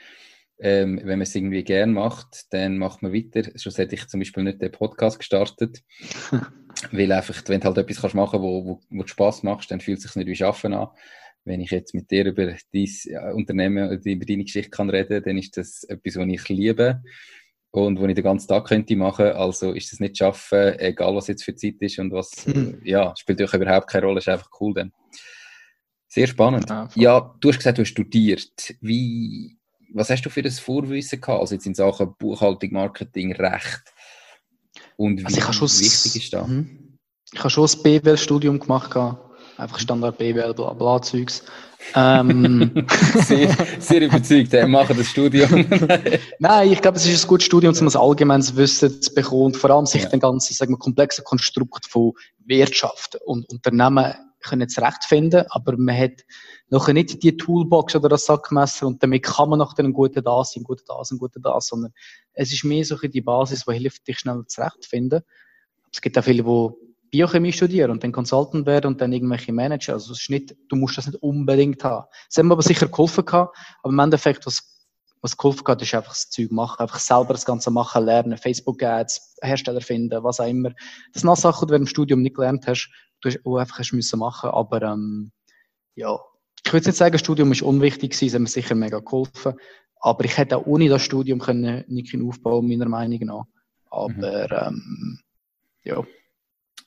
ähm, wenn man es irgendwie gern macht, dann macht man weiter. Schon hätte ich zum Beispiel nicht den Podcast gestartet, (laughs) weil einfach, wenn du halt etwas kannst machen wo, wo, wo du Spass machst, dann fühlt es sich nicht wie Arbeiten an. Wenn ich jetzt mit dir über dein Unternehmen oder über deine Geschichte kann reden, dann ist das etwas, was ich liebe und wo ich den ganzen Tag könnte machen. Also ist das nicht schaffen, egal was jetzt für Zeit ist und was, mhm. ja, spielt auch überhaupt keine Rolle, ist einfach cool dann. Sehr spannend. Ja, ja, du hast gesagt, du hast studiert. Wie, was hast du für das Vorwissen gehabt, also jetzt in Sachen Buchhaltung, Marketing, Recht? Und also wie also wichtig ist das? Mhm. Ich habe schon das BWL-Studium gemacht, einfach Standard BWL, bla bla Zeugs. Ähm. (laughs) sehr, sehr überzeugt, er macht das Studium. (laughs) Nein, ich glaube, es ist ein gutes Studium, um ein allgemeines Wissen zu bekommen vor allem sich ja. den ganzen, sagen wir, komplexen Konstrukt von Wirtschaft und Unternehmen können zurechtfinden, aber man hat noch nicht die Toolbox oder das Sackmesser und damit kann man noch einen guten da sein, guten da sein, guten da, sondern es ist mehr so die Basis, die hilft, dich schnell zurechtfinden. Es gibt auch viele, die Biochemie studieren und dann Consultant werden und dann irgendwelche Manager. Also es ist nicht, du musst das nicht unbedingt haben. Es hat mir aber sicher geholfen gehabt, aber im Endeffekt, was, was geholfen hat, ist einfach das Zeug machen, einfach selber das Ganze machen, lernen, Facebook-Ads, Hersteller finden, was auch immer. Das sind alles Sachen, die du im Studium nicht gelernt hast, du einfach hast müssen machen, aber ähm, ja, ich würde nicht sagen, das Studium ist unwichtig gewesen, es hat mir sicher mega geholfen, aber ich hätte auch ohne das Studium können nicht aufbauen, meiner Meinung nach. Aber mhm. ähm, ja.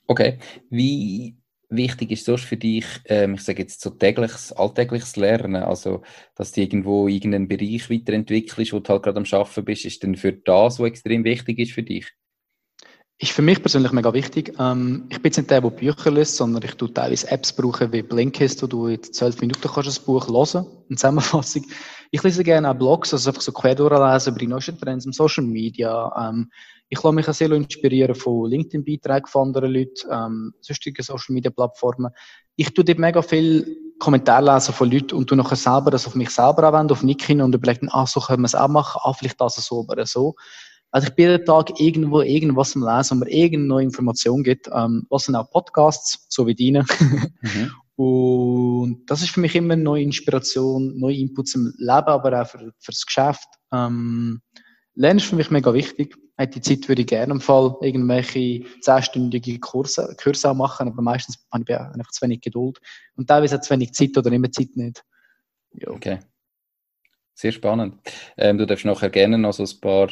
Okay. Wie wichtig ist sonst für dich, ähm, ich sage jetzt so tägliches, alltägliches Lernen, also dass du irgendwo irgendeinen Bereich weiterentwickelst, wo du halt gerade am Arbeiten bist, ist denn für das, was extrem wichtig ist für dich? Ist für mich persönlich mega wichtig. Ähm, ich bin jetzt nicht der, der Bücher liest, sondern ich tue teilweise Apps brauchen wie Blinkist, wo du in zwölf Minuten kannst das Buch hören, eine Zusammenfassung. Ich lese gerne auch Blogs, also einfach so quer durchlesen über die neuesten Trends im Social Media. Ähm, ich lasse mich auch sehr inspirieren von LinkedIn-Beiträgen von anderen Leuten, ähm, sonstigen Social-Media-Plattformen. Ich tue dort mega viel Kommentare lesen von Leuten und tu nachher selber das auf mich selber anwenden, auf Nick hin und überlege, ah, so können wir es auch machen, ah, vielleicht das so oder so. Also ich bin jeden Tag irgendwo irgendwas am Lesen, wo mir irgendeine neue Information gibt. Ähm, was sind auch Podcasts, so wie deine. mhm. (laughs) Und das ist für mich immer eine neue Inspiration, neue Inputs im Leben, aber auch für, für das Geschäft. Ähm, Lernen ist für mich mega wichtig. Die Zeit würde ich gerne im Fall irgendwelche zehnstündige Kurse, Kurse auch machen, aber meistens habe ich einfach zu wenig Geduld. Und teilweise hat zu wenig Zeit oder immer Zeit nicht. Ja. Okay. Sehr spannend. Ähm, du darfst nachher gerne noch so ein paar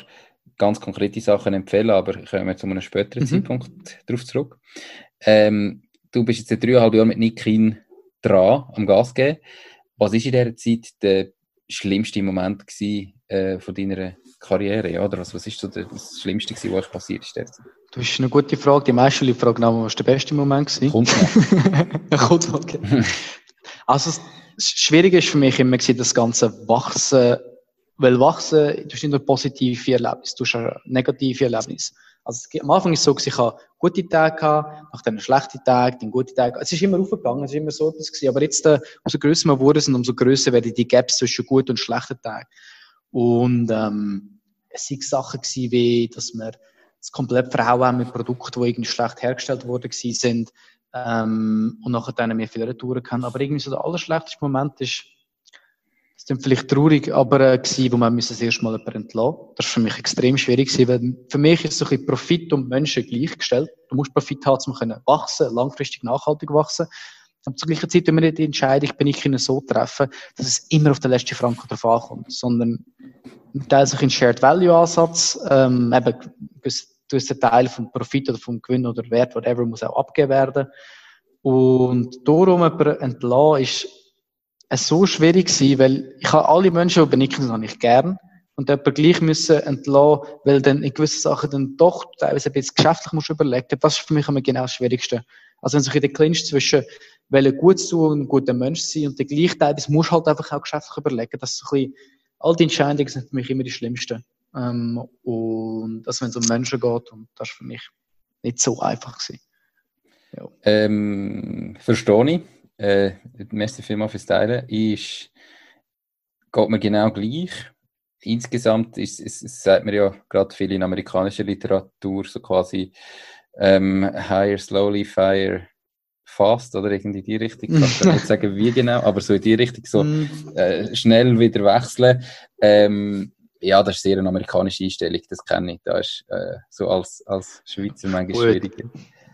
ganz konkrete Sachen empfehlen, aber kommen wir zu einem späteren mhm. Zeitpunkt darauf zurück. Ähm, du bist jetzt seit dreieinhalb Jahren mit Nikin dran, am Gas geben. Was war in dieser Zeit der schlimmste Moment gewesen, äh, von deiner Karriere? Ja? Oder was, was ist so das Schlimmste, gewesen, was passiert ist? Das ist eine gute Frage. Die meisten Leute fragen was war der beste Moment? Gewesen? Kommt noch. (laughs) Kommt noch, okay. (laughs) Also, das Schwierige ist für mich immer das ganze Wachsen weil wachsen, du hast nicht nur positive Erlebnisse, du hast auch negative Erlebnisse. Also am Anfang ist es so, ich habe gute Tage gehabt, nach dann schlechte Tage, dann gute Tage. Es ist immer aufgegangen, es ist immer so etwas gewesen. Aber jetzt, äh, umso grösser wir wurden, umso grösser werden die Gaps zwischen guten und schlechten Tagen. Und, ähm, es sind Sachen gewesen, wie, dass wir das komplett haben mit Produkten, die irgendwie schlecht hergestellt worden sind, ähm, und nachher dann mehr viele Retouren haben. Aber irgendwie so der allerschlechteste Moment ist, das klingt vielleicht traurig, aber äh, gewesen, wo man müssen das erste Mal jemanden entlassen. Das war für mich extrem schwierig gewesen, weil für mich ist so ein bisschen Profit und Menschen gleichgestellt. Du musst Profit haben, um können wachsen, langfristig nachhaltig wachsen. Aber zur gleichen Zeit, wenn wir die Entscheidung bin ich ihnen so treffen, dass es immer auf den letzten Franken drauf ankommt, sondern teil sich in Shared Value Ansatz, ähm, eben, gewisser Teil vom Profit oder vom Gewinn oder Wert, whatever, muss auch abgegeben werden. Und darum jemanden entlassen ist es so schwierig gewesen, weil ich habe alle Menschen, die benicken, habe ich gern. Und jemanden gleich müssen entlassen, weil dann in gewissen Sachen dann doch teilweise ein bisschen geschäftlich musst überlegen. Das ist für mich immer genau das Schwierigste. Also wenn sich in der Clinch zwischen wollen gut tun, ein guter Mensch sein und der gleiche teilweise musst du halt einfach auch geschäftlich überlegen, dass so ein bisschen, all die Entscheidungen sind für mich immer die schlimmsten. Ähm, und das, wenn es um Menschen geht, und das ist für mich nicht so einfach gewesen. Ja. Ähm, verstehe ich. Äh, merci vielmals fürs Teilen. Ist, geht mir genau gleich. Insgesamt ist, ist, ist sagt man ja gerade viel in amerikanischer Literatur so quasi ähm, higher, slowly, fire, fast oder irgendwie die Richtung. Ich kann nicht sagen, wie genau, aber so in die Richtung so (laughs) mm. äh, schnell wieder wechseln. Ähm, ja, das ist sehr eine amerikanische Einstellung, das kenne ich. Das ist äh, so als, als Schweizer manchmal schwieriger.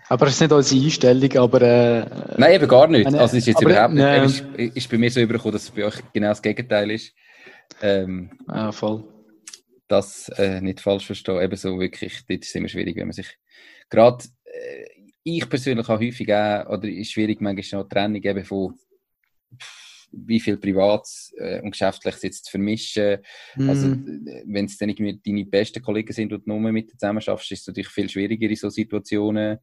Aber es ist nicht unsere Einstellung, aber... Äh, Nein, eben gar nicht. Eine, also es ist jetzt überhaupt nicht... Ne, ist, ist bei mir so übergekommen, dass es bei euch genau das Gegenteil ist. Ähm, ja, voll. Das äh, nicht falsch verstehen. Eben so wirklich, dort ist es immer schwierig, wenn man sich... Gerade äh, ich persönlich habe häufig auch, oder ist schwierig manchmal noch Trennung eben von wie viel Privates äh, und Geschäftliches jetzt zu vermischen. Mm. Also, wenn es dann irgendwie deine besten Kollegen sind und nur mit zusammen schaffst, ist es natürlich viel schwieriger in so Situationen.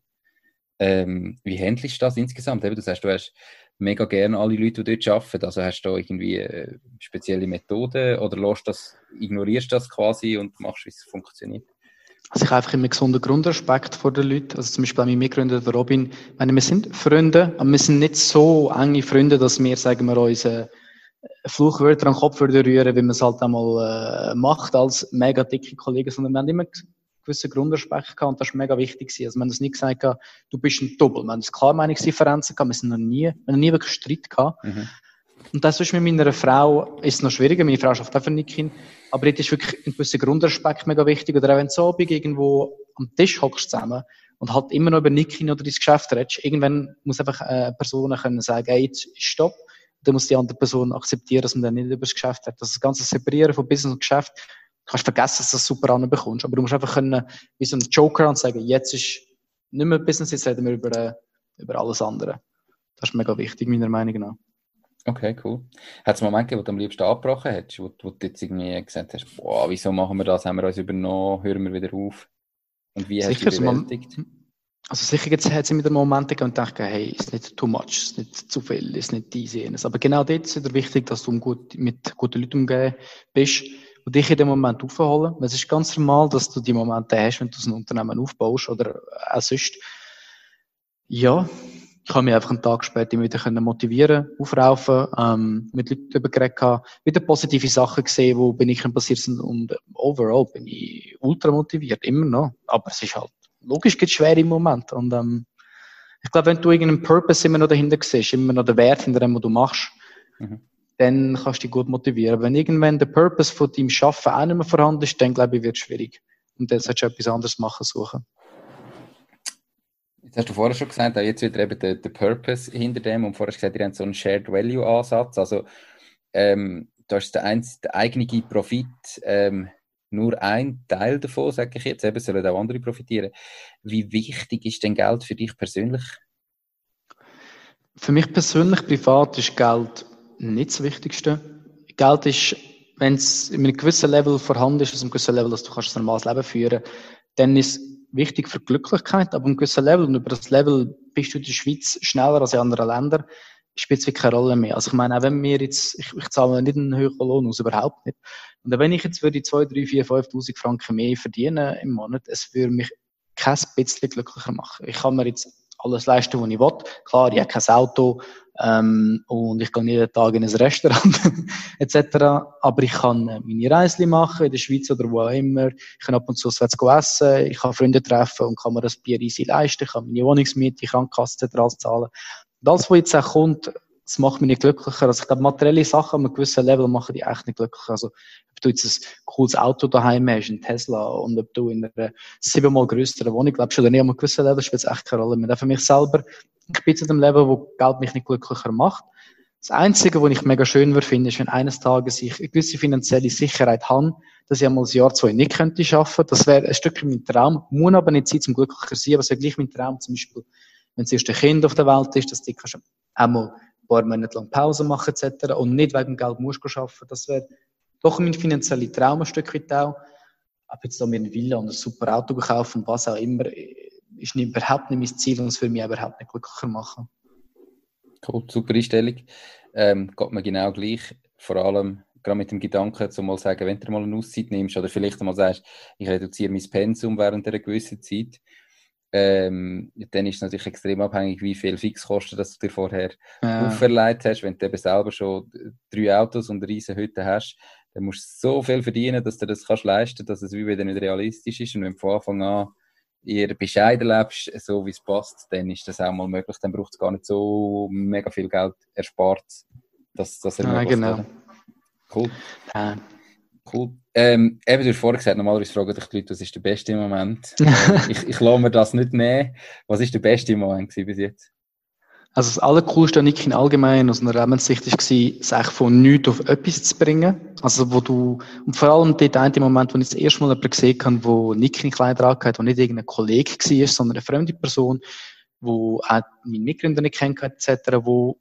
Ähm, wie handelst du das insgesamt? Eben, du sagst, du hast mega gerne alle Leute, die dort arbeiten. Also hast du irgendwie äh, spezielle Methoden oder lässt das, ignorierst das quasi und machst, wie es funktioniert? Also ich habe einfach immer einen gesunden Grundrespekt vor den Leuten. Also zum Beispiel bei meinem Mitgründer, der Robin, ich meine, wir sind Freunde, aber wir sind nicht so enge Freunde, dass wir, sagen wir, unsere Fluchwörter an den Kopf rühren, wie man es halt einmal äh, macht als mega dicke Kollegen, sondern wir haben immer gewissen Grundrespekt gehabt und das ist mega wichtig gewesen. Also wir haben uns nicht gesagt, du bist ein Doppel. Wir haben klar Meinungsdifferenzen gehabt, wir sind noch nie, wir haben nie wirklich Streit gehabt. Mhm. Und das ist mit meiner Frau ist noch schwieriger. Meine Frau schafft einfach nicht hin. Aber jetzt ist wirklich ein gewisser Grundrespekt mega wichtig. Oder auch wenn du so irgendwo am Tisch hockst zusammen und halt immer noch über Nikin oder dein Geschäft redest, irgendwann muss einfach eine Person können sagen, hey, jetzt stopp. Dann muss die andere Person akzeptieren, dass man dann nicht über das Geschäft hat. Das Ganze Separieren von Business und Geschäft, du kannst vergessen, dass du das super anbekommst. Aber du musst einfach können, wie so ein Joker und sagen, jetzt ist nicht mehr Business, jetzt reden wir über, äh, über alles andere. Das ist mega wichtig, meiner Meinung nach. Okay, cool. Hat es Momente gegeben, wo du am liebsten abgebrochen hättest, wo, wo du jetzt irgendwie gesagt hast, boah, wieso machen wir das, haben wir uns übernommen, hören wir wieder auf? Und wie sicher, hast du bewältigt? Also sicher jetzt hat es immer Momente gegeben und dachte, hey, ist nicht too much, ist nicht zu viel, ist nicht dies, jenes. Aber genau dort ist es wichtig, dass du mit guten Leuten umgehen bist und dich in dem Moment aufholen. Es ist ganz normal, dass du die Momente hast, wenn du ein Unternehmen aufbaust oder auch sonst. Ja, ich habe mich einfach einen Tag später wieder motivieren, aufraufen, ähm, mit Leuten darüber geredet, wieder positive Sachen gesehen, die bei mir passiert sind und overall bin ich ultra motiviert, immer noch. Aber es ist halt, logisch geht schwer im Moment und ähm, ich glaube, wenn du irgendeinen Purpose immer noch dahinter siehst, immer noch den Wert hinter dem, was du machst, mhm. Dann kannst du dich gut motivieren. Wenn irgendwann der Purpose von deinem Schaffen auch nicht mehr vorhanden ist, dann glaube ich, wird es schwierig. Und dann solltest du etwas anderes machen suchen. Jetzt hast du vorher schon gesagt, jetzt wieder eben der, der Purpose hinter dem und vorher hast du gesagt, ihr habt so einen Shared Value Ansatz. Also, ähm, da ist der, einz, der eigene Profit ähm, nur ein Teil davon, sage ich jetzt. Eben sollen auch andere profitieren. Wie wichtig ist denn Geld für dich persönlich? Für mich persönlich privat ist Geld nicht das Wichtigste. Geld ist, wenn es in einem gewissen Level vorhanden ist, also einem gewissen Level, dass du kannst ein normales Leben führen, dann ist wichtig für Glücklichkeit, aber ein gewisser Level und über das Level bist du in der Schweiz schneller als in anderen Ländern, spielt es keine Rolle mehr. Also ich meine, auch wenn wir jetzt, ich, ich zahle nicht einen höheren Lohn aus, überhaupt nicht. Und wenn ich jetzt würde 2, 3, 4, 5'000 Franken mehr verdienen im Monat, es würde mich kein bisschen glücklicher machen. Ich kann mir jetzt alles leisten, was ich will. Klar, ich habe kein Auto, ähm, und ich gehe jeden Tag in ein Restaurant (laughs) etc. Aber ich kann äh, meine Reise machen in der Schweiz oder wo auch immer. Ich kann ab und zu auswärts essen. Ich kann Freunde treffen und kann mir das Bier easy leisten. Ich kann meine Wohnungsmiete, Krankenkasse etc. zahlen. Und alles, was jetzt auch kommt, das macht mich nicht glücklicher. Also ich glaube, materielle Sachen an einem gewissen Level machen die echt nicht glücklicher. Also ob du jetzt ein cooles Auto daheim hast, ein Tesla, und ob du in einer siebenmal größeren Wohnung lebst oder nicht an einem gewissen Level, spielt es echt keine Rolle mehr. Für mich selber ich bin zu dem Level, wo Geld mich nicht glücklicher macht. Das Einzige, was ich mega schön würde finden, ist, wenn eines Tages ich eine gewisse finanzielle Sicherheit habe, dass ich einmal das Jahr zwei nicht könnte schaffen. Das wäre ein Stückchen mein Traum. Muss aber nicht sein, zum glücklicher sein, aber es wäre gleich mein Traum, zum Beispiel, wenn das erste Kind auf der Welt ist, dass du einmal ein paar Monate lang Pause machen, etc. und nicht wegen Geld musst du arbeiten. Das wäre doch mein finanzieller Traum ein Stückchen auch. Aber jetzt da mir eine Villa und ein super Auto kaufen, was auch immer, ist nicht, überhaupt nicht mein Ziel und es würde mich überhaupt nicht glücklicher machen. Cool, super Einstellung. Ähm, geht mir genau gleich. Vor allem gerade mit dem Gedanken, zu mal sagen, wenn du mal eine Auszeit nimmst oder vielleicht mal sagst, ich reduziere mein Pensum während einer gewissen Zeit, ähm, dann ist es natürlich extrem abhängig, wie viel Fixkosten das du dir vorher ja. auferlegt hast. Wenn du eben selber schon drei Autos und eine riesen Hütte hast, dann musst du so viel verdienen, dass du das kannst leisten, dass es wie wieder nicht realistisch ist. Und wenn du von Anfang an eher bescheiden lebst, so wie es passt, dann ist das auch mal möglich. Dann braucht es gar nicht so mega viel Geld erspart, dass das ermöglicht ja, genau. Cool. Ja. Cool. Ähm, eben, du hast vorhin gesagt, normalerweise fragen dich die Leute, was ist der beste Moment? (laughs) ich ich lasse mir das nicht nehmen. Was ist der beste Moment bis jetzt? Also das Allercoolste an Nick in allgemein aus einer Lebenssicht war, sich von nichts auf etwas zu bringen. Also wo du, und vor allem dort ein Moment, wo ich das erste Mal jemanden gesehen habe, wo Nick in Kleider angehört, wo nicht irgendein Kollege war, sondern eine fremde Person, wo auch meine Mitgründer nicht kennt, etc., wo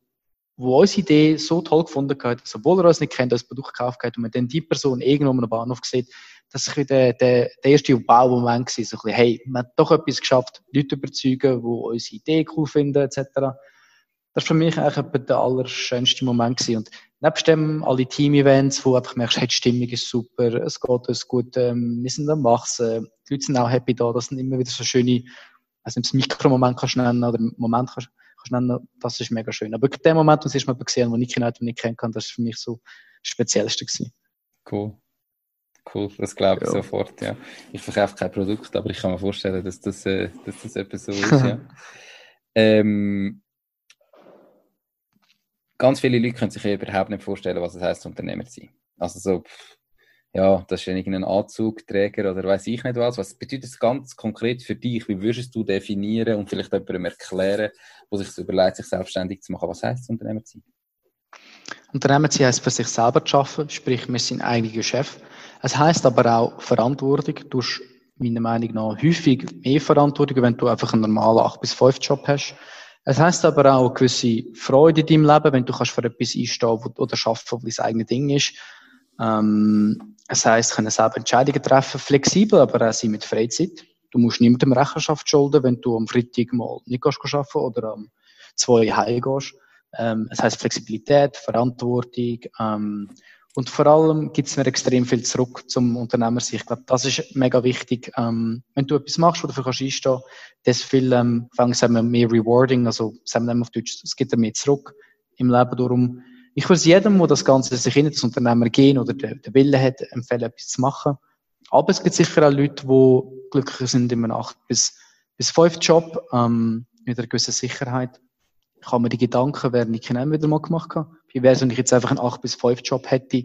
wo unsere Idee so toll gefunden hat, dass obwohl er uns nicht kennt, das Produkt gekauft hat und man dann die Person irgendwo am Bahnhof sieht, dass ich der, der, der erste Baumoment war, so ein bisschen, hey, man hat doch etwas geschafft, Leute überzeugen, die unsere Idee cool finden, etc. Das war für mich eigentlich der allerschönste Moment gewesen. Und nebst dem alle Team-Events, wo einfach merkst, hey, die Stimmung ist super, es geht uns gut, ähm, wir sind am Wachsen, die Leute sind auch happy da, das sind immer wieder so schöne, also das Mikromoment kannst du nennen oder Moment kannst, kannst nennen, das ist mega schön. Aber der Moment, das ist mal gesehen, wo ich ihn nicht kennen kann, das ist für mich so das Speziellste gewesen. Cool. Cool, das glaube ich ja. sofort, ja. Ich verkaufe kein Produkt, aber ich kann mir vorstellen, dass das, äh, dass das etwas so ist, ja. (laughs) ähm, ganz viele Leute können sich überhaupt nicht vorstellen, was es heißt, Unternehmer zu sein. Also so, ja, das ist irgendein Anzugträger oder weiß ich nicht was. Was bedeutet das ganz konkret für dich? Wie würdest du definieren und vielleicht jemandem erklären, wo sich überlegt, sich selbstständig zu machen? Was heißt Unternehmer sein? Unternehmer sein heisst für sich selber zu arbeiten, sprich, wir sind eigener Chef. Es heisst aber auch Verantwortung. Du hast meiner Meinung nach häufig mehr Verantwortung, wenn du einfach einen normalen 8 bis 5 Job hast. Es heisst aber auch eine gewisse Freude in deinem Leben, wenn du kannst für etwas einstehen oder arbeiten, wo das eigene Ding ist. Ähm, es heisst, können selber Entscheidungen treffen, flexibel, aber auch sein mit Freizeit. Du musst niemandem Rechenschaft schulden, wenn du am Freitag mal nicht gehst arbeiten oder am zwei heimgehst. Ähm, es heisst Flexibilität, Verantwortung, ähm, und vor allem gibt es mir extrem viel zurück zum Unternehmer. Ich glaube, das ist mega wichtig. Ähm, wenn du etwas machst, wo du dafür kannst einstehen, das viel, ähm, sagen wir, mehr rewarding, also sagen wir auf Deutsch, es gibt dir mehr zurück im Leben. Darum, ich würde jedem, der das Ganze sich in das Unternehmer gehen oder den, Willen hat, empfehlen, etwas zu machen. Aber es gibt sicher auch Leute, die glücklicher sind in einem 8 bis, bis 5 Job, ähm, mit einer gewissen Sicherheit. Ich habe mir die Gedanken, während ich ihn wieder mal gemacht habe. Wie wäre es, wenn ich jetzt einfach einen 8 bis 5 Job hätte,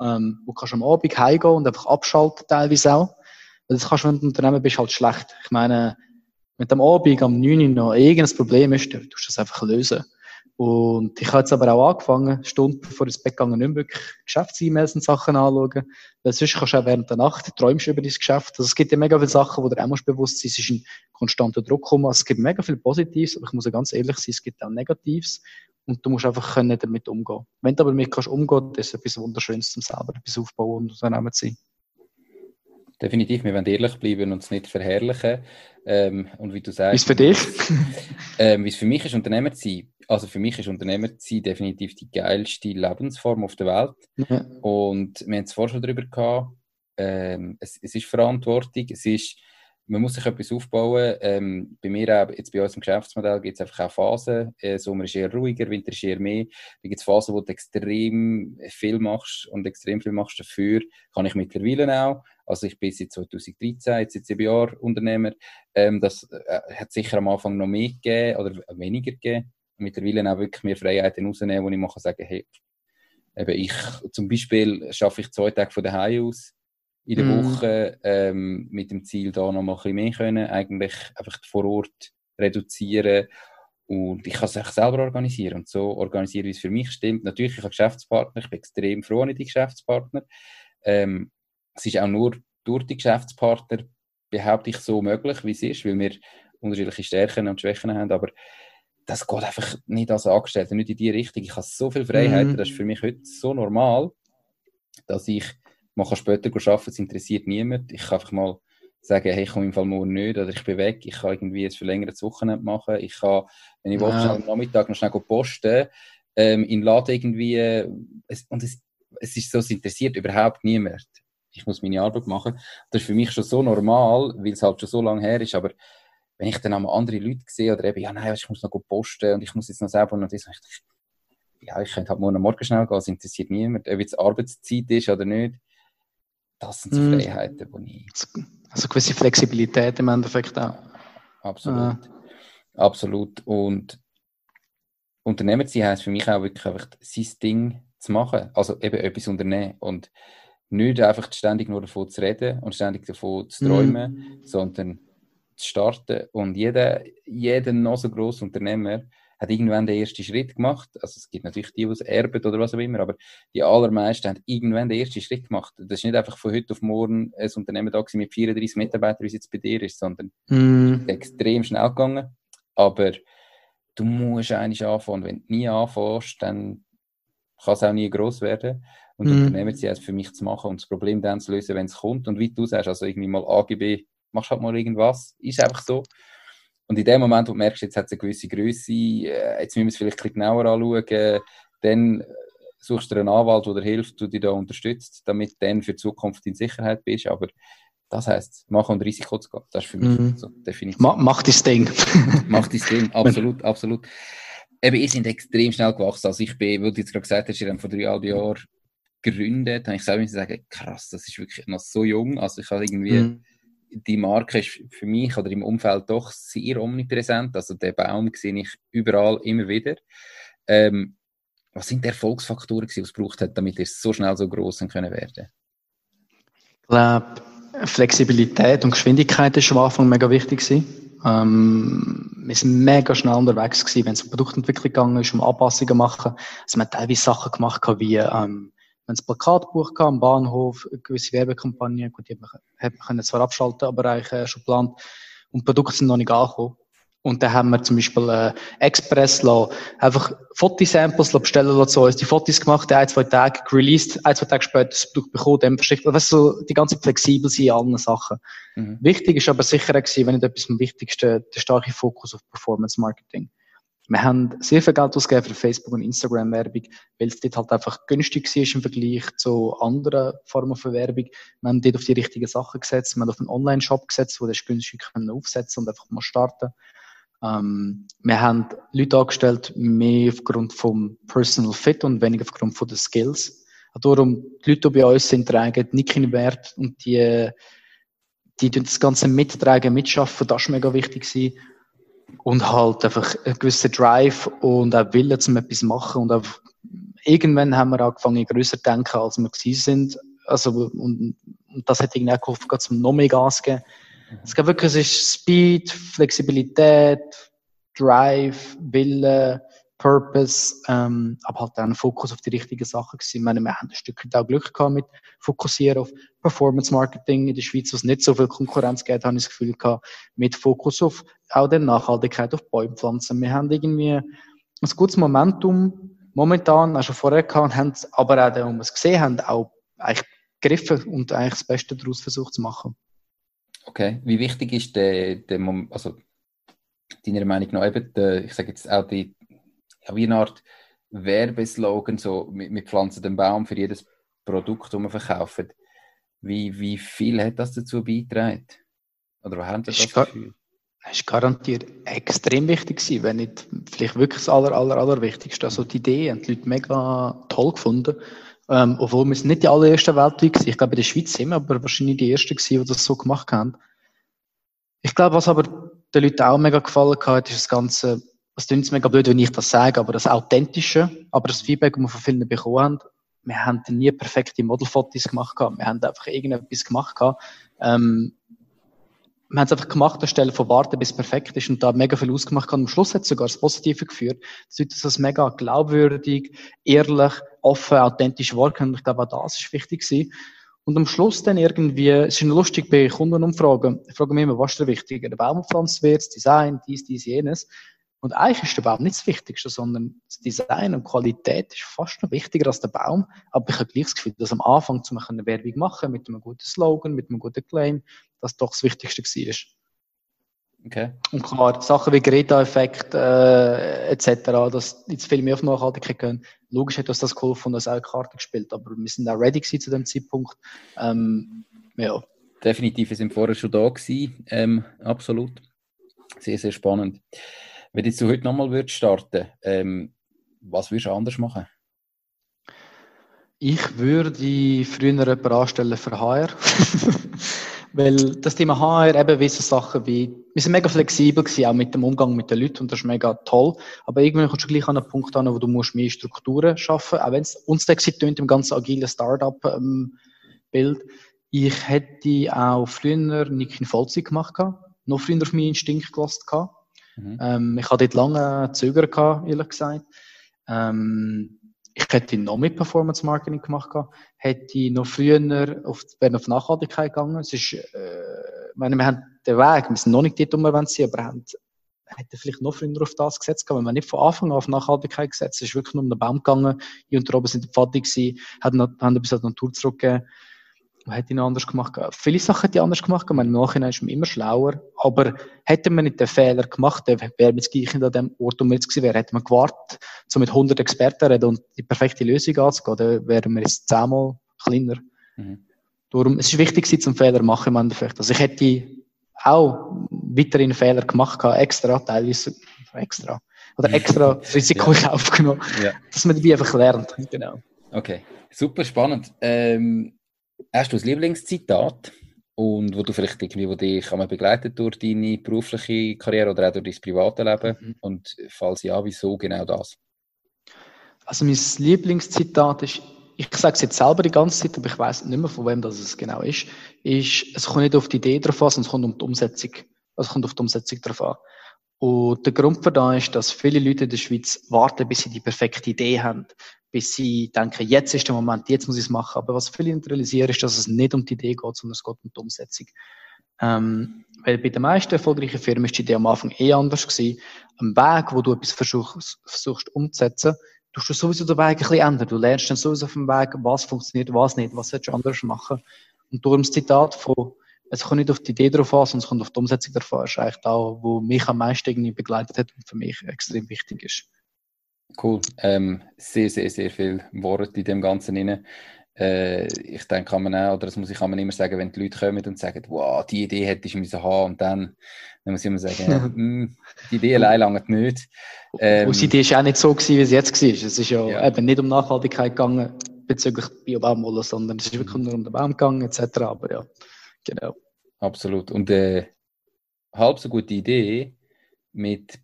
ähm, wo kannst du am Abend heimgehen und einfach abschalten teilweise auch. Weil das kannst du, wenn du Unternehmen bist, halt schlecht. Ich meine, wenn am Abend am 9 Uhr noch irgendein Problem ist, dann tust du das einfach lösen. Und ich habe jetzt aber auch angefangen, Stunden bevor ich ins Bett gegangen, nicht mehr wirklich Geschäfts-E-Mails und Sachen anschauen. Weil sonst kannst du auch während der Nacht träumst über dein Geschäft. Also es gibt ja mega viele Sachen, wo du auch musst bewusst sein, es ist ein konstanter Druck kommen. Also es gibt mega viel Positives, aber ich muss ja ganz ehrlich sein, es gibt auch Negatives. Und du musst einfach können damit umgehen. Wenn du aber damit kannst umgehen, ist etwas Wunderschönes zum selber etwas aufbauen und Unternehmen zu sein. Definitiv, wir wollen ehrlich bleiben und es nicht verherrlichen. Ähm, und wie du sagst. Wie es für dich? (laughs) ähm, wie es für mich ist, Unternehmer zu sein. Also für mich ist Unternehmer zu sein definitiv die geilste Lebensform auf der Welt. Ja. Und wir haben es vorher schon darüber gehabt. Ähm, es, es ist Verantwortung, es ist man muss sich etwas aufbauen. Ähm, bei mir auch, jetzt bei uns im Geschäftsmodell gibt es einfach auch Phasen. Äh, Sommer ist eher ruhiger, Winter ist eher mehr. Da gibt es Phasen, wo du extrem viel machst und extrem viel machst dafür. Kann ich mittlerweile auch. Also ich bin seit 2013, jetzt seit sieben Jahren Unternehmer. Ähm, das äh, hat sicher am Anfang noch mehr gegeben oder weniger gegeben. Mittlerweile auch wirklich mehr Freiheiten rausnehmen, wo ich mache sagen, hey, eben ich, zum Beispiel schaffe ich zwei Tage von daheim aus in der mm. Woche ähm, mit dem Ziel, da noch mal ein bisschen mehr können, eigentlich einfach vor Ort reduzieren und ich kann es selber organisieren und so organisieren, wie es für mich stimmt. Natürlich, ich habe Geschäftspartner, ich bin extrem froh an die Geschäftspartner. Ähm, es ist auch nur durch die Geschäftspartner, behaupte ich, so möglich, wie es ist, weil wir unterschiedliche Stärken und Schwächen haben, aber das geht einfach nicht als Angestellter, nicht in die Richtung. Ich habe so viel Freiheit, mm. das ist für mich heute so normal, dass ich man kann später arbeiten, es interessiert niemand. Ich kann einfach mal sagen, hey, ich komme im Fall morgen nicht, oder ich bin weg, ich kann irgendwie ein verlängertes Wochenende machen, ich kann, wenn ich ja. will, schnell am Nachmittag noch schnell posten, ähm, in Laden irgendwie, es, und es, es ist so, es interessiert überhaupt niemand. Ich muss meine Arbeit machen. Das ist für mich schon so normal, weil es halt schon so lange her ist, aber wenn ich dann auch andere Leute sehe, oder eben, ja, nein, ich muss noch posten und ich muss jetzt noch selber noch das, ich, ja, ich könnte halt morgen Morgen schnell gehen, es interessiert niemand, ob jetzt Arbeitszeit ist oder nicht. Das sind so mm. Freiheiten, die ich... Also gewisse Flexibilität im Endeffekt auch. Absolut. Ah. Absolut. Und Unternehmer sein heisst für mich auch wirklich einfach sein Ding zu machen. Also eben etwas unternehmen. Und nicht einfach ständig nur davon zu reden und ständig davon zu träumen, mm. sondern zu starten. Und jeder, jeder noch so grosse Unternehmer hat irgendwann den ersten Schritt gemacht. Also es gibt natürlich die, die es erben oder was auch immer, aber die allermeisten haben irgendwann den ersten Schritt gemacht. Das ist nicht einfach von heute auf morgen ein Unternehmen da mit 34 Mitarbeitern, wie es jetzt bei dir ist, sondern mm. extrem schnell gegangen. Aber du musst eigentlich anfangen. Wenn du nie anfängst, dann kann es auch nie groß werden. Und mm. Unternehmen sie es für mich zu machen und das Problem dann zu lösen, wenn es kommt. Und wie du sagst, also irgendwie mal AGB, machst halt mal irgendwas, ist einfach so. Und in dem Moment, wo du merkst, jetzt hat es eine gewisse Größe, äh, jetzt müssen wir es vielleicht ein bisschen genauer anschauen, dann suchst du einen Anwalt, der dir hilft, der dich da unterstützt, damit du dann für die Zukunft in Sicherheit bist. Aber das heisst, machen und Risiko zu gehen. Das ist für mich mhm. so definitiv. Ma mach dein Ding. (laughs) mach dein Ding, absolut, absolut. Eben, ihr seid extrem schnell gewachsen. Also ich bin, wie du jetzt gerade gesagt hast, ihr habt vor dreieinhalb Jahren gegründet, habe ich selber sagen, krass, das ist wirklich noch so jung. Also ich habe irgendwie... Mhm die Marke ist für mich oder im Umfeld doch sehr omnipräsent. Also den Baum sehe ich überall immer wieder. Ähm, was sind die Erfolgsfaktoren, die es braucht hat, damit ihr so schnell so groß können werden? Ich glaube, Flexibilität und Geschwindigkeit ist am Anfang mega wichtig Ähm, wir sind mega schnell unterwegs wenn es um Produktentwicklung gegangen ist, um Anpassungen machen. Also man hat teilweise Sachen gemacht wie ähm, wir haben ein Plakatbuch gehabt, am Bahnhof, eine gewisse Werbekampagne, gut, die hätte man, zwar abschalten, aber eigentlich äh, schon geplant. Und die Produkte sind noch nicht angekommen. Und dann haben wir zum Beispiel äh, Express lassen, einfach Fotosamples bestellen lassen, uns die Fotos gemacht, ein, zwei Tage released, ein, zwei Tage später das Produkt bekommen, dann verschickt. Weißt du, so, die ganze flexibel sind in allen Sachen. Mhm. Wichtig ist aber sicher gewesen, wenn nicht etwas am wichtigsten, der starke Fokus auf Performance Marketing. Wir haben sehr viel Geld ausgegeben für Facebook- und Instagram-Werbung, weil es dort halt einfach günstig war im Vergleich zu anderen Formen von Werbung. Wir haben dort auf die richtigen Sachen gesetzt. Wir haben auf einen Online-Shop gesetzt, wo das günstig können aufsetzen und einfach mal starten. Ähm, wir haben Leute angestellt, mehr aufgrund vom Personal Fit und weniger aufgrund von den Skills. Darum, die Leute, die bei uns sind, tragen nicht keinen Wert und die, die das Ganze mittragen, mitschaffen, das ist mega wichtig gewesen und halt einfach einen gewissen Drive und auch Willen zum etwas machen und einfach, irgendwann haben wir angefangen größer zu denken, als wir gewesen sind. Also, und, und das hat irgendwie auch geholfen, zum noch mehr Gas geben. Es gibt wirklich, es ist Speed, Flexibilität, Drive, Wille, Purpose, ähm, aber halt dann Fokus auf die richtigen Sachen gewesen. Ich meine, wir haben ein Stück auch Glück gehabt mit Fokussieren auf Performance Marketing in der Schweiz, wo es nicht so viel Konkurrenz gibt, habe ich das Gefühl gehabt, mit Fokus auf auch der Nachhaltigkeit auf Bäumpflanzen. Wir haben irgendwie ein gutes Momentum momentan, auch schon vorher gehabt, haben aber auch, wenn wir es gesehen haben, auch eigentlich gegriffen und eigentlich das Beste daraus versucht zu machen. Okay, wie wichtig ist der, der also deiner Meinung nach eben, der, ich sage jetzt auch die ja, wie eine Art Werbeslogan, so mit, mit pflanzen den Baum für jedes Produkt, das man verkauft. Wie, wie viel hat das dazu beigetragen? Oder was haben Sie das Gefühl? Das ist garantiert extrem wichtig gewesen, wenn nicht vielleicht wirklich das aller, aller, allerwichtigste. Also die Idee haben die Leute mega toll gefunden. Ähm, obwohl wir nicht die allerersten weltweit waren. Ich glaube, in der Schweiz sind wir aber wahrscheinlich die Ersten gewesen, die das so gemacht haben. Ich glaube, was aber den Leuten auch mega gefallen hat, ist das ganze das klingt mega blöd, wenn ich das sage, aber das Authentische, aber das Feedback, das wir von vielen bekommen haben, wir haben nie perfekte Modelfotos gemacht gehabt. Wir haben einfach irgendetwas gemacht gehabt. Ähm, wir haben es einfach gemacht anstelle von warten, bis es perfekt ist und da mega viel ausgemacht haben. Am Schluss hat es sogar das Positive geführt. Das ist das mega glaubwürdig, ehrlich, offen, authentisch wahrgenommen. Ich glaube, auch das ist wichtig gewesen. Und am Schluss dann irgendwie, es ist lustig bei Kundenumfragen, ich frage mich immer, was ist der wichtiger? Der Baumpflanz wird, das Design, dies, dies, jenes. Und eigentlich ist der Baum nicht das Wichtigste, sondern das Design und Qualität ist fast noch wichtiger als der Baum. Aber ich habe gleich das Gefühl, dass am Anfang zu eine Werbung machen mit einem guten Slogan, mit einem guten Claim, das doch das Wichtigste war. Okay. Und klar, Sachen wie Greta-Effekt äh, etc., dass jetzt viel mehr auf Nachhaltigkeit gehen, logisch hat uns das geholfen und das auch Karte gespielt, aber wir sind auch ready zu dem Zeitpunkt. Ähm, ja. Definitiv, wir sind vorher schon da gewesen, ähm, absolut. Sehr, sehr spannend. Wenn jetzt du heute nochmal starten, ähm, was würdest du anders machen? Ich würde früher jemanden anstellen für HR. (laughs) Weil das Thema HR eben wie so Sachen wie, wir sind mega flexibel gewesen, auch mit dem Umgang mit den Leuten und das ist mega toll. Aber irgendwann kommst du gleich an einen Punkt an, wo du musst mehr Strukturen schaffen, auch wenn es uns tönt im ganzen agilen Startup-Bild. Ähm, ich hätte auch früher nicht in Vollzeit gemacht, noch früher auf meinen Instinkt gelassen. Mhm. Ähm, ich hatte dort lange Zögern, ehrlich gesagt. Ähm, ich hätte noch mit Performance Marketing gemacht, hätte noch früher auf, auf Nachhaltigkeit gegangen. Es ist, äh, meine, wir haben den Weg, wir sind noch nicht dort, wo wir wollen aber haben, hätte vielleicht noch früher auf das gesetzt wenn wir nicht von Anfang an auf Nachhaltigkeit gesetzt, es ist wirklich nur um den Baum gegangen, hier und oben sind die fertig gewesen, haben, haben bisschen Natur zurückgegeben hätte ich noch anders gemacht. Viele Sachen hätte ich anders gemacht. Im Nachhinein ist man immer schlauer. Aber hätte man nicht den Fehler gemacht, dann wäre man jetzt gleich an dem Ort, wo man jetzt gewesen wäre. Hätte man gewartet, so mit 100 Experten reden und die perfekte Lösung anzugehen, dann wären wir jetzt zehnmal kleiner. Mhm. Darum, es ist wichtig, sie zum Fehler machen im Endeffekt. Also ich hätte auch weiterhin Fehler gemacht, extra, teilweise extra. Oder extra (laughs) das Risiko ja. aufgenommen, ja. dass man dabei einfach lernt. Genau. Okay, super spannend. Ähm, Hast du ein Lieblingszitat? Und wo du vielleicht irgendwie, wo dich einmal begleitet durch deine berufliche Karriere oder auch durch dein private Leben? Mhm. Und falls ja, wieso genau das? Also mein Lieblingszitat ist, ich sage es jetzt selber die ganze Zeit, aber ich weiß nicht mehr, von wem das es genau ist, ist, es kommt nicht auf die Idee drauf an, sondern es kommt um die Umsetzung. Also es kommt auf die Umsetzung drauf an. Und der Grund für das ist, dass viele Leute in der Schweiz warten, bis sie die perfekte Idee haben, bis sie denken, jetzt ist der Moment, jetzt muss ich es machen. Aber was viele realisieren, ist, dass es nicht um die Idee geht, sondern es geht um die Umsetzung. Ähm, weil bei den meisten erfolgreichen Firmen ist die Idee am Anfang eh anders gewesen. Am Weg, wo du etwas versuchst, versuchst umzusetzen, tust du sowieso den Weg ein bisschen ändern. Du lernst dann sowieso auf dem Weg, was funktioniert, was nicht, was sollst du anders machen. Und darum das Zitat von, es kommt nicht auf die Idee drauf an, sondern es kommt auf die Umsetzung an, ist eigentlich da, wo mich am meisten irgendwie begleitet hat und für mich extrem wichtig ist. Cool. Ähm, sehr, sehr, sehr viel Wort in dem Ganzen drin. Äh, ich denke, kann man auch, oder das muss ich kann man immer sagen, wenn die Leute kommen und sagen, wow, die Idee hätte ich müssen haben und dann, dann muss ich immer sagen, ja, (laughs) mh, hm, die Idee allein lange nicht. Ähm, und die Idee ist auch nicht so gewesen, wie es jetzt war. Es ist ja, ja. eben nicht um Nachhaltigkeit gegangen bezüglich Bio-Baumwolle, sondern es ist wirklich nur um den Baum gegangen etc. Aber ja, genau. Absolut. Und äh, halb so gute Idee mit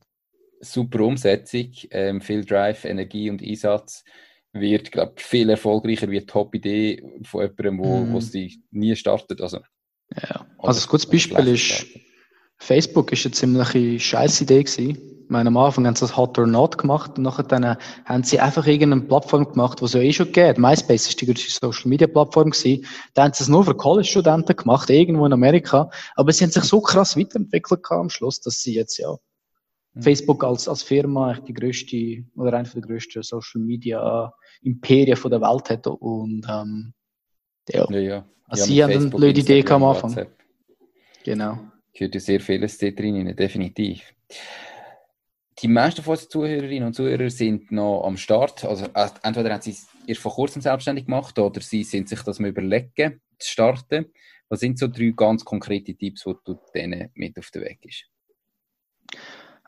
super Umsetzung, ähm, viel Drive, Energie und Einsatz wird, glaube viel erfolgreicher wie die Top-Idee von jemandem, wo, mm. wo sie nie startet. Also, ja. also ein gutes Beispiel ist, startet. Facebook ist eine ziemlich scheiß Idee gewesen. Ich meine, am Anfang haben sie das Hot or Not gemacht und nachher dann haben sie einfach irgendeine Plattform gemacht, die es ja eh schon geht. MySpace ist die größte Social Media Plattform gewesen. Da haben sie es nur für College-Studenten gemacht, irgendwo in Amerika. Aber sie haben sich so krass weiterentwickelt am Schluss, dass sie jetzt ja Mhm. Facebook als, als Firma die größte oder eine der größten Social Media Imperien von der Welt hat und ähm, ja. ja, ja. Also sie haben eine blöde Idee am Anfang. WhatsApp. Genau. Gehört ja sehr vieles dort drin, definitiv. Die meisten von unseren Zuhörerinnen und Zuhörer sind noch am Start. Also entweder haben sie es erst vor kurzem selbstständig gemacht oder sie sind sich das mal überlegen, zu starten. Was sind so drei ganz konkrete Tipps, die du denen mit auf den Weg gibst?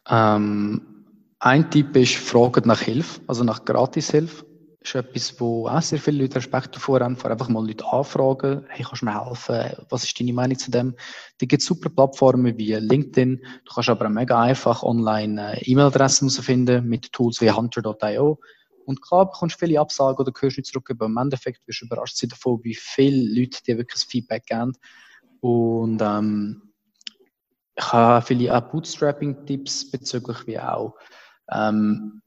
Ähm, ein Tipp ist, fragen nach Hilfe, also nach Gratishilfe. Das ist etwas, wo auch sehr viele Leute Respekt davor haben, vor einfach mal Leute anfragen, hey, kannst du mir helfen? Was ist deine Meinung zu dem? Da gibt super Plattformen wie LinkedIn. Du kannst aber auch mega einfach online äh, E-Mail-Adressen finden mit Tools wie hunter.io. Und klar bekommst du viele Absagen oder hörst nicht zurück, aber im Endeffekt wirst du überrascht sein davon, wie viele Leute dir wirklich Feedback geben. Und ähm, ich habe viele auch Bootstrapping-Tipps bezüglich wie auch ähm,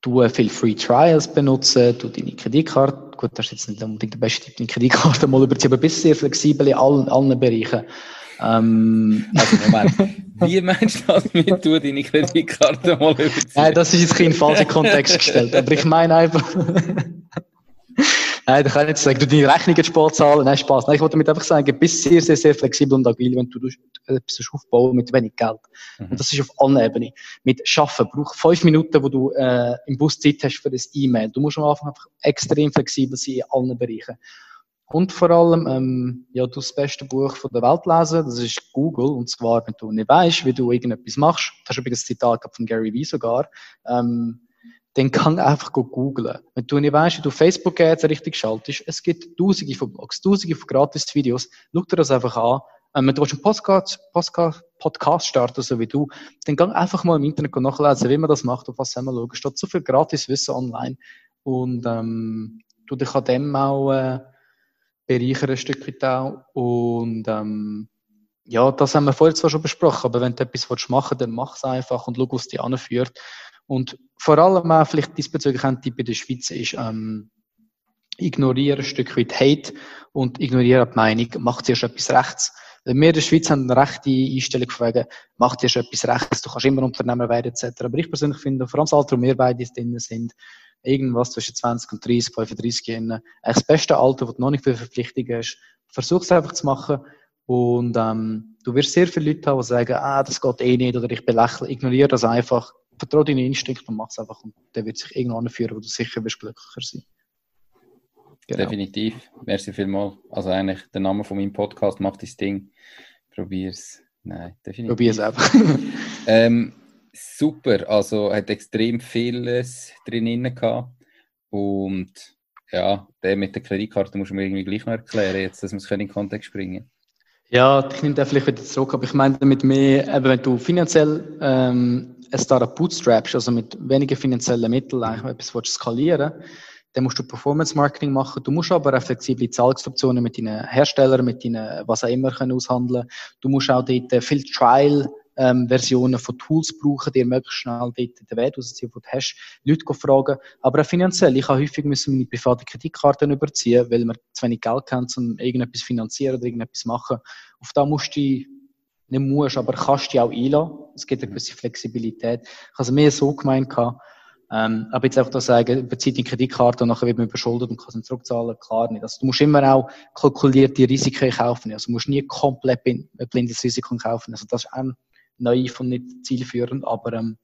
du viel Free Trials benutzen, du deine Kreditkarte, gut, das ist jetzt nicht unbedingt der beste Tipp, deine Kreditkarte mal überziehen, aber bist sehr flexibel in allen, allen Bereichen. Ähm, also Moment, Wie meinst du das mit du deine Kreditkarte mal überziehen? Nein, das ist jetzt kein falscher Kontext gestellt. Aber ich meine einfach. Nein, da kann ich nicht sagen, du deine Rechnungen spät zahlen. Nein, Spaß. Nein, ich wollte damit einfach sagen, bist sehr, sehr, sehr flexibel und agil, wenn du etwas aufbauen mit wenig Geld. Mhm. Und das ist auf allen Ebenen. Mit Schaffen braucht fünf Minuten, wo du äh, im Bus Zeit hast für das E-Mail. Du musst am Anfang einfach extrem flexibel sein in allen Bereichen. Und vor allem, ähm, ja, du das beste Buch von der Welt lesen, das ist Google. Und zwar, wenn du nicht weißt, wie du irgendetwas machst, das ist übrigens ein Zitat von Gary Vee sogar, ähm, dann kann einfach googlen. Wenn du nicht weißt, wie du Facebook Ads richtig schaltest, es gibt tausende von Blogs, tausende von Gratis-Videos. Schau dir das einfach an. Ähm, wenn du einen Podcast, Podcast, Podcast starten, so wie du, dann geh einfach mal im Internet nachlesen, wie man das macht, auf was man schauen. Es steht so viel Gratis-Wissen online. Und, ähm, du dich an dem auch, äh, bereichern ein Stück weit auch. Und, ähm, ja, das haben wir vorher zwar schon besprochen, aber wenn du etwas machen willst, dann mach es einfach und schau, was dich anführt. Und vor allem auch vielleicht diesbezüglich ein Tipp in der Schweiz ist, ähm, ignoriere ein Stück weit Hate und ignoriere die Meinung, macht zuerst etwas rechts. Wir in der Schweiz haben eine rechte Einstellung von wegen, macht zuerst etwas rechts, du kannst immer Unternehmer werden, etc. Aber ich persönlich finde, vor allem das Alter, wo wir beide drin sind, irgendwas zwischen 20 und 30, 35 Jahren, eigentlich das beste Alter, wo du noch nicht viel Verpflichtungen hast, versuch es einfach zu machen und ähm, du wirst sehr viele Leute haben, die sagen, ah, das geht eh nicht oder ich belächle, ignoriere das einfach, vertraue deinen Instinkt und mach es einfach und der wird sich irgendwann führen, wo du sicher wirst glücklicher sein. Genau. Definitiv. Merci vielmals. Also eigentlich der Name von meinem Podcast macht das Ding. Probier's. Nein, definitiv. Probier's einfach. (laughs) ähm, super. Also hat extrem vieles drin gehabt. Und ja, der mit der Kreditkarte muss man mir irgendwie gleich noch erklären, jetzt, dass wir es in den Kontext bringen Ja, ich nehme den vielleicht wieder zurück, aber ich meine damit mehr, eben, wenn du finanziell ähm, ein Startup bootstrapst, also mit wenigen finanziellen Mitteln eigentlich etwas willst skalieren dann musst du Performance Marketing machen. Du musst aber auch flexible Zahlungsoptionen mit deinen Herstellern, mit deinen, was auch immer können aushandeln. Du musst auch dort viel Trial ähm, Versionen von Tools brauchen, die möglichst schnell dort den Wert rausziehen, den du hast, Leute fragen. Aber auch finanziell. Ich habe häufig müssen meine private Kreditkarten überziehen, weil man zu wenig Geld haben, um irgendetwas finanzieren oder irgendetwas machen. Auf da musst du nicht musst, aber kannst du auch einladen. Es gibt eine gewisse Flexibilität. Ich habe es mehr so gemeint gehabt, ähm, aber jetzt einfach da sagen, bezieht die Kreditkarte und nachher wird man überschuldet und kann sie zurückzahlen, klar nicht. Also du musst immer auch kalkulierte Risiken kaufen. Also du musst nie komplett ein blindes Risiko kaufen. Also das ist auch naiv und nicht zielführend, aber ähm,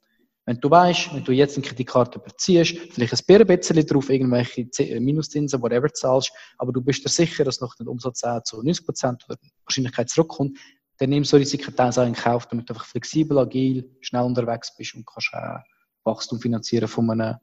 wenn du weißt, wenn du jetzt eine Kreditkarte überziehst, vielleicht ein bisschen drauf, irgendwelche äh, Minuszinsen, whatever zahlst, aber du bist dir sicher, dass noch der Umsatz zu 90 Prozent oder Wahrscheinlichkeit zurückkommt, dann nimm so Risiken teilweise in Kauf, damit du einfach flexibel, agil, schnell unterwegs bist und kannst auch Wachstum finanzieren von einem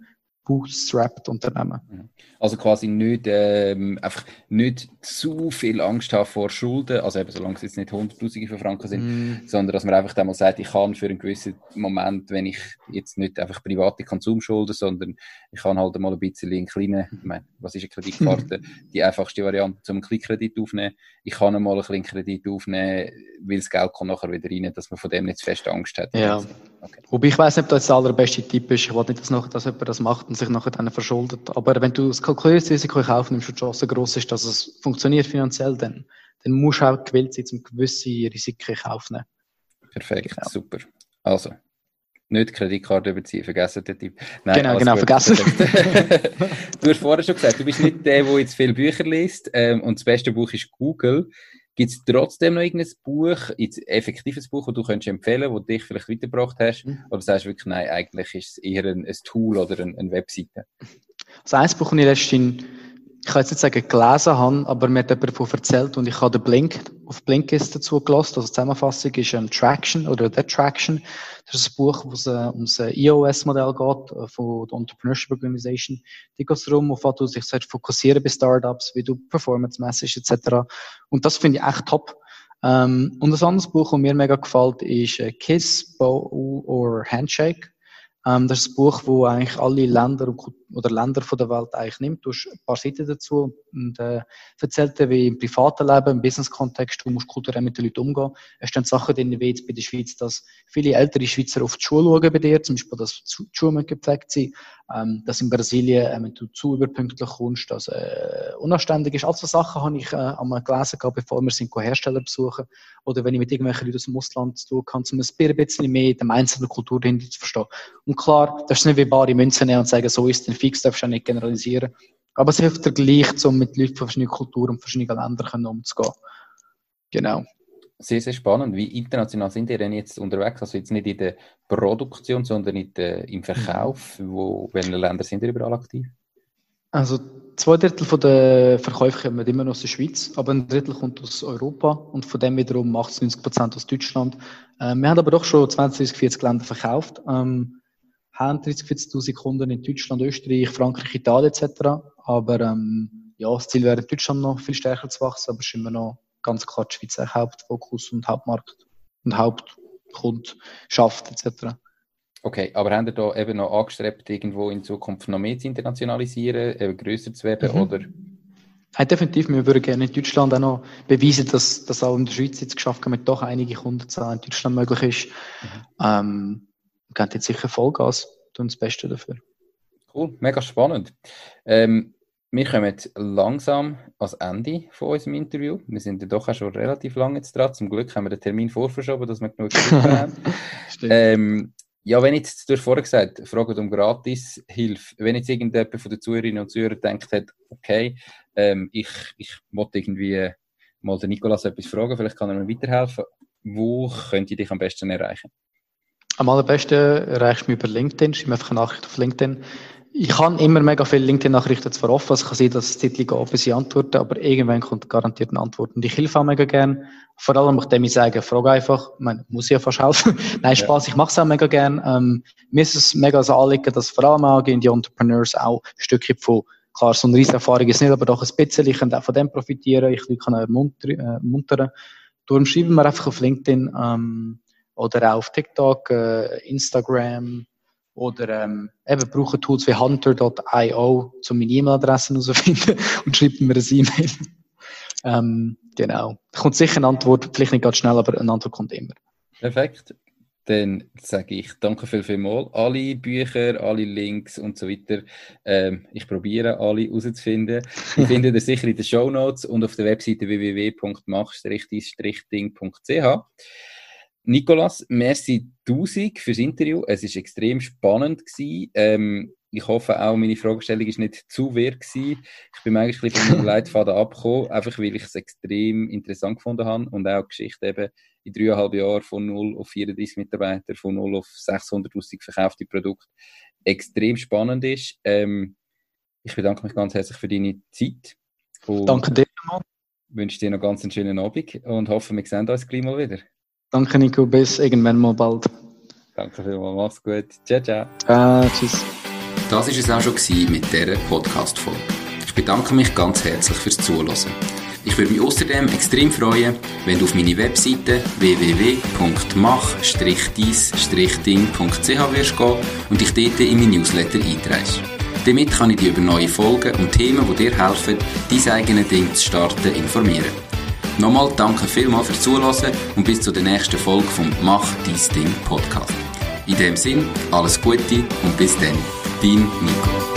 bootstrapped Unternehmen. Mhm. Also quasi nicht, ähm, einfach nicht zu viel Angst haben vor Schulden, also eben solange es jetzt nicht Hunderttausende von Franken sind, mm. sondern dass man einfach einmal sagt, ich kann für einen gewissen Moment, wenn ich jetzt nicht einfach private Konsumschulden, sondern ich kann halt mal ein bisschen einen kleinen, ich meine, was ist eine Kreditkarte? (laughs) Die einfachste Variante, zum Kleinkredit aufnehmen. Ich kann mal einen kleinen Kredit aufnehmen, weil das Geld kommt nachher wieder rein, dass man von dem nicht zu fest Angst hat. Ja. Okay. Wobei ich weiß nicht, ob das der allerbeste Tipp ist. Ich will nicht, dass, noch, dass jemand das macht und sich nachher dann verschuldet. Aber wenn du das kalkuliertes Risiko in Kauf nimmst und die Chance groß ist, dass es funktioniert finanziell, dann, dann musst du auch gewillt sein, um gewisse Risiken in Kauf nehmen. Perfekt, genau. super. Also, nicht Kreditkarte überziehen, vergessen den Tipp. Nein, genau, genau, gut. vergessen. (laughs) du hast vorher schon gesagt, du bist nicht der, der jetzt viele Bücher liest ähm, und das beste Buch ist Google. Gibt es trotzdem noch irgendein Buch, ein effektives Buch, das du könntest empfehlen das dich vielleicht weitergebracht hast? Mhm. Oder sagst du wirklich, nein, eigentlich ist es eher ein, ein Tool oder ein, eine Webseite? Das ein Buch, das ich letztens ich kann jetzt nicht sagen gelesen habe, aber mir hat jemand davon erzählt und ich habe den Blink auf Blinkist dazu gelassen. Also die Zusammenfassung ist ähm, Traction oder The Traction. Das ist ein Buch, wo es äh, um das EOS-Modell geht äh, von der Entrepreneurship Organization. Die geht es darum, auf was du dich fokussieren bei Startups, wie du Performance message etc. Und das finde ich echt top. Ähm, und ein anderes Buch, das mir mega gefällt, ist äh, Kiss, Bow or Handshake ähm, das ist ein Buch, wo eigentlich alle Länder oder Länder von der Welt eigentlich nimmt. Du hast ein paar Seiten dazu und äh, erzählt dir, wie im privaten Leben, im Business-Kontext, du musst kulturell mit den Leuten umgehen. Es stehen Sachen drin, wie jetzt bei der Schweiz, dass viele ältere Schweizer auf die Schule schauen bei dir, zum Beispiel, dass die Schuhe gepflegt sind, ähm, dass in Brasilien, äh, wenn du zu überpünktlich kommst, dass äh, unanständig ist. Also Sachen habe ich äh, einmal gelesen, bevor wir sind Hersteller besuchen. Oder wenn ich mit irgendwelchen Leuten aus dem Ausland zu tun habe, um ein bisschen mehr die einzelne Kultur dahinter zu verstehen. Und klar, das ist nicht wie bare Münzen nehmen und sagen, so ist es fix, darfst du nicht generalisieren. Aber es hilft dir gleich, um mit Leuten von verschiedenen Kulturen und verschiedenen Ländern umzugehen. Genau. Sehr, sehr spannend. Wie international sind ihr denn jetzt unterwegs? Also jetzt nicht in der Produktion, sondern in der, im Verkauf. Wo, welche Länder sind ihr überall aktiv? Also zwei Drittel der Verkäufe kommen immer noch aus der Schweiz, aber ein Drittel kommt aus Europa und von dem wiederum 80, 90 Prozent aus Deutschland. Ähm, wir haben aber doch schon 20, 30, 40 Länder verkauft. Ähm, haben 30, 40.000 Kunden in Deutschland, Österreich, Frankreich, Italien etc. Aber ähm, ja, das Ziel wäre in Deutschland noch viel stärker zu wachsen, aber es ist immer noch ganz klar die Schweiz Hauptfokus und Hauptmarkt und Hauptkundschaft etc. Okay, aber haben ihr da eben noch angestrebt, irgendwo in Zukunft noch mehr zu internationalisieren, eben grösser zu werden, mhm. oder? Ja, definitiv. Wir würden gerne in Deutschland auch noch beweisen, dass das auch in der Schweiz jetzt geschafft haben, mit doch einige Kundenzahlen in Deutschland möglich ist. Mhm. Ähm, wir geben jetzt sicher Vollgas, tun das Beste dafür. Cool, mega spannend. Ähm, wir kommen langsam ans Ende von unserem Interview. Wir sind ja doch auch schon relativ lange jetzt dran. Zum Glück haben wir den Termin vorverschoben, dass wir genug Zeit haben. (laughs) ähm, ja, wenn jetzt, du hast vorher gesagt, Frage um Gratishilfe. Wenn jetzt irgendjemand von den Zuhörerinnen und Zuhörern denkt hat, okay, ähm, ich, ich wollte irgendwie mal den Nikolas etwas fragen, vielleicht kann er mir weiterhelfen. Wo könnte ich dich am besten erreichen? Am allerbesten erreichst du mich über LinkedIn. Schreib mir einfach eine Nachricht auf LinkedIn. Ich kann immer mega viele LinkedIn-Nachrichten zwar offen, es kann sein, dass es Titel gehen, bis ich antworte, aber irgendwann kommt garantiert eine Antwort. Und ich helfe auch mega gern. Vor allem, nachdem ich sage, frage einfach, ich meine, muss ich ja fast helfen. (laughs) Nein, Spaß, ja. ich mache es auch mega gern. Ähm, mir ist es mega so anliegen, dass vor allem auch die Entrepreneurs auch ein Stückchen von, klar, so eine riesige Erfahrung ist nicht, aber doch ein bisschen, ich kann auch von dem profitieren, ich kann auch äh, muntern. Darum schreiben wir einfach auf LinkedIn, ähm, oder auch auf TikTok, äh, Instagram, oder ähm, eben brauchen Tools wie hunter.io, um meine E-Mail-Adressen herauszufinden (laughs) und schreibt mir ein E-Mail. (laughs) ähm, genau. Da kommt sicher eine Antwort, vielleicht nicht ganz schnell, aber eine Antwort kommt immer. Perfekt. Dann sage ich danke viel, viel mal. Alle Bücher, alle Links und so weiter. Ähm, ich probiere alle herauszufinden. Die (laughs) findet ihr sicher in den Show Notes und auf der Webseite www.mach-ding.ch. Nikolas, merci tausend fürs Interview. Es war extrem spannend gewesen. Ähm, ich hoffe auch, meine Fragestellung ist nicht zu wehr gewesen. Ich bin eigentlich von meinem Leitfaden abgekommen, einfach weil ich es extrem interessant gefunden habe und auch die Geschichte eben in dreieinhalb Jahren von 0 auf 34 Mitarbeiter, von 0 auf 600'000 verkaufte Produkte extrem spannend ist. Ähm, ich bedanke mich ganz herzlich für deine Zeit. Danke dir, Mann. wünsche dir noch ganz einen schönen Abend und hoffe, wir sehen uns gleich mal wieder. Danke, Nico. Bis irgendwann mal bald. Danke vielmals. Mach's gut. Ciao, ciao. Ciao, tschüss. Das war es auch schon mit dieser Podcast-Folge. Ich bedanke mich ganz herzlich fürs Zuhören. Ich würde mich außerdem extrem freuen, wenn du auf meine Webseite www.mach-dies-ding.ch wirst gehen und dich dort in mein Newsletter einträgst. Damit kann ich dich über neue Folgen und Themen, die dir helfen, dein eigenes Ding zu starten, informieren. Nochmal danke vielmals fürs Zuhören und bis zur nächsten Folge vom Mach dies Ding Podcast. In dem Sinn, alles Gute und bis dann, dein Nico.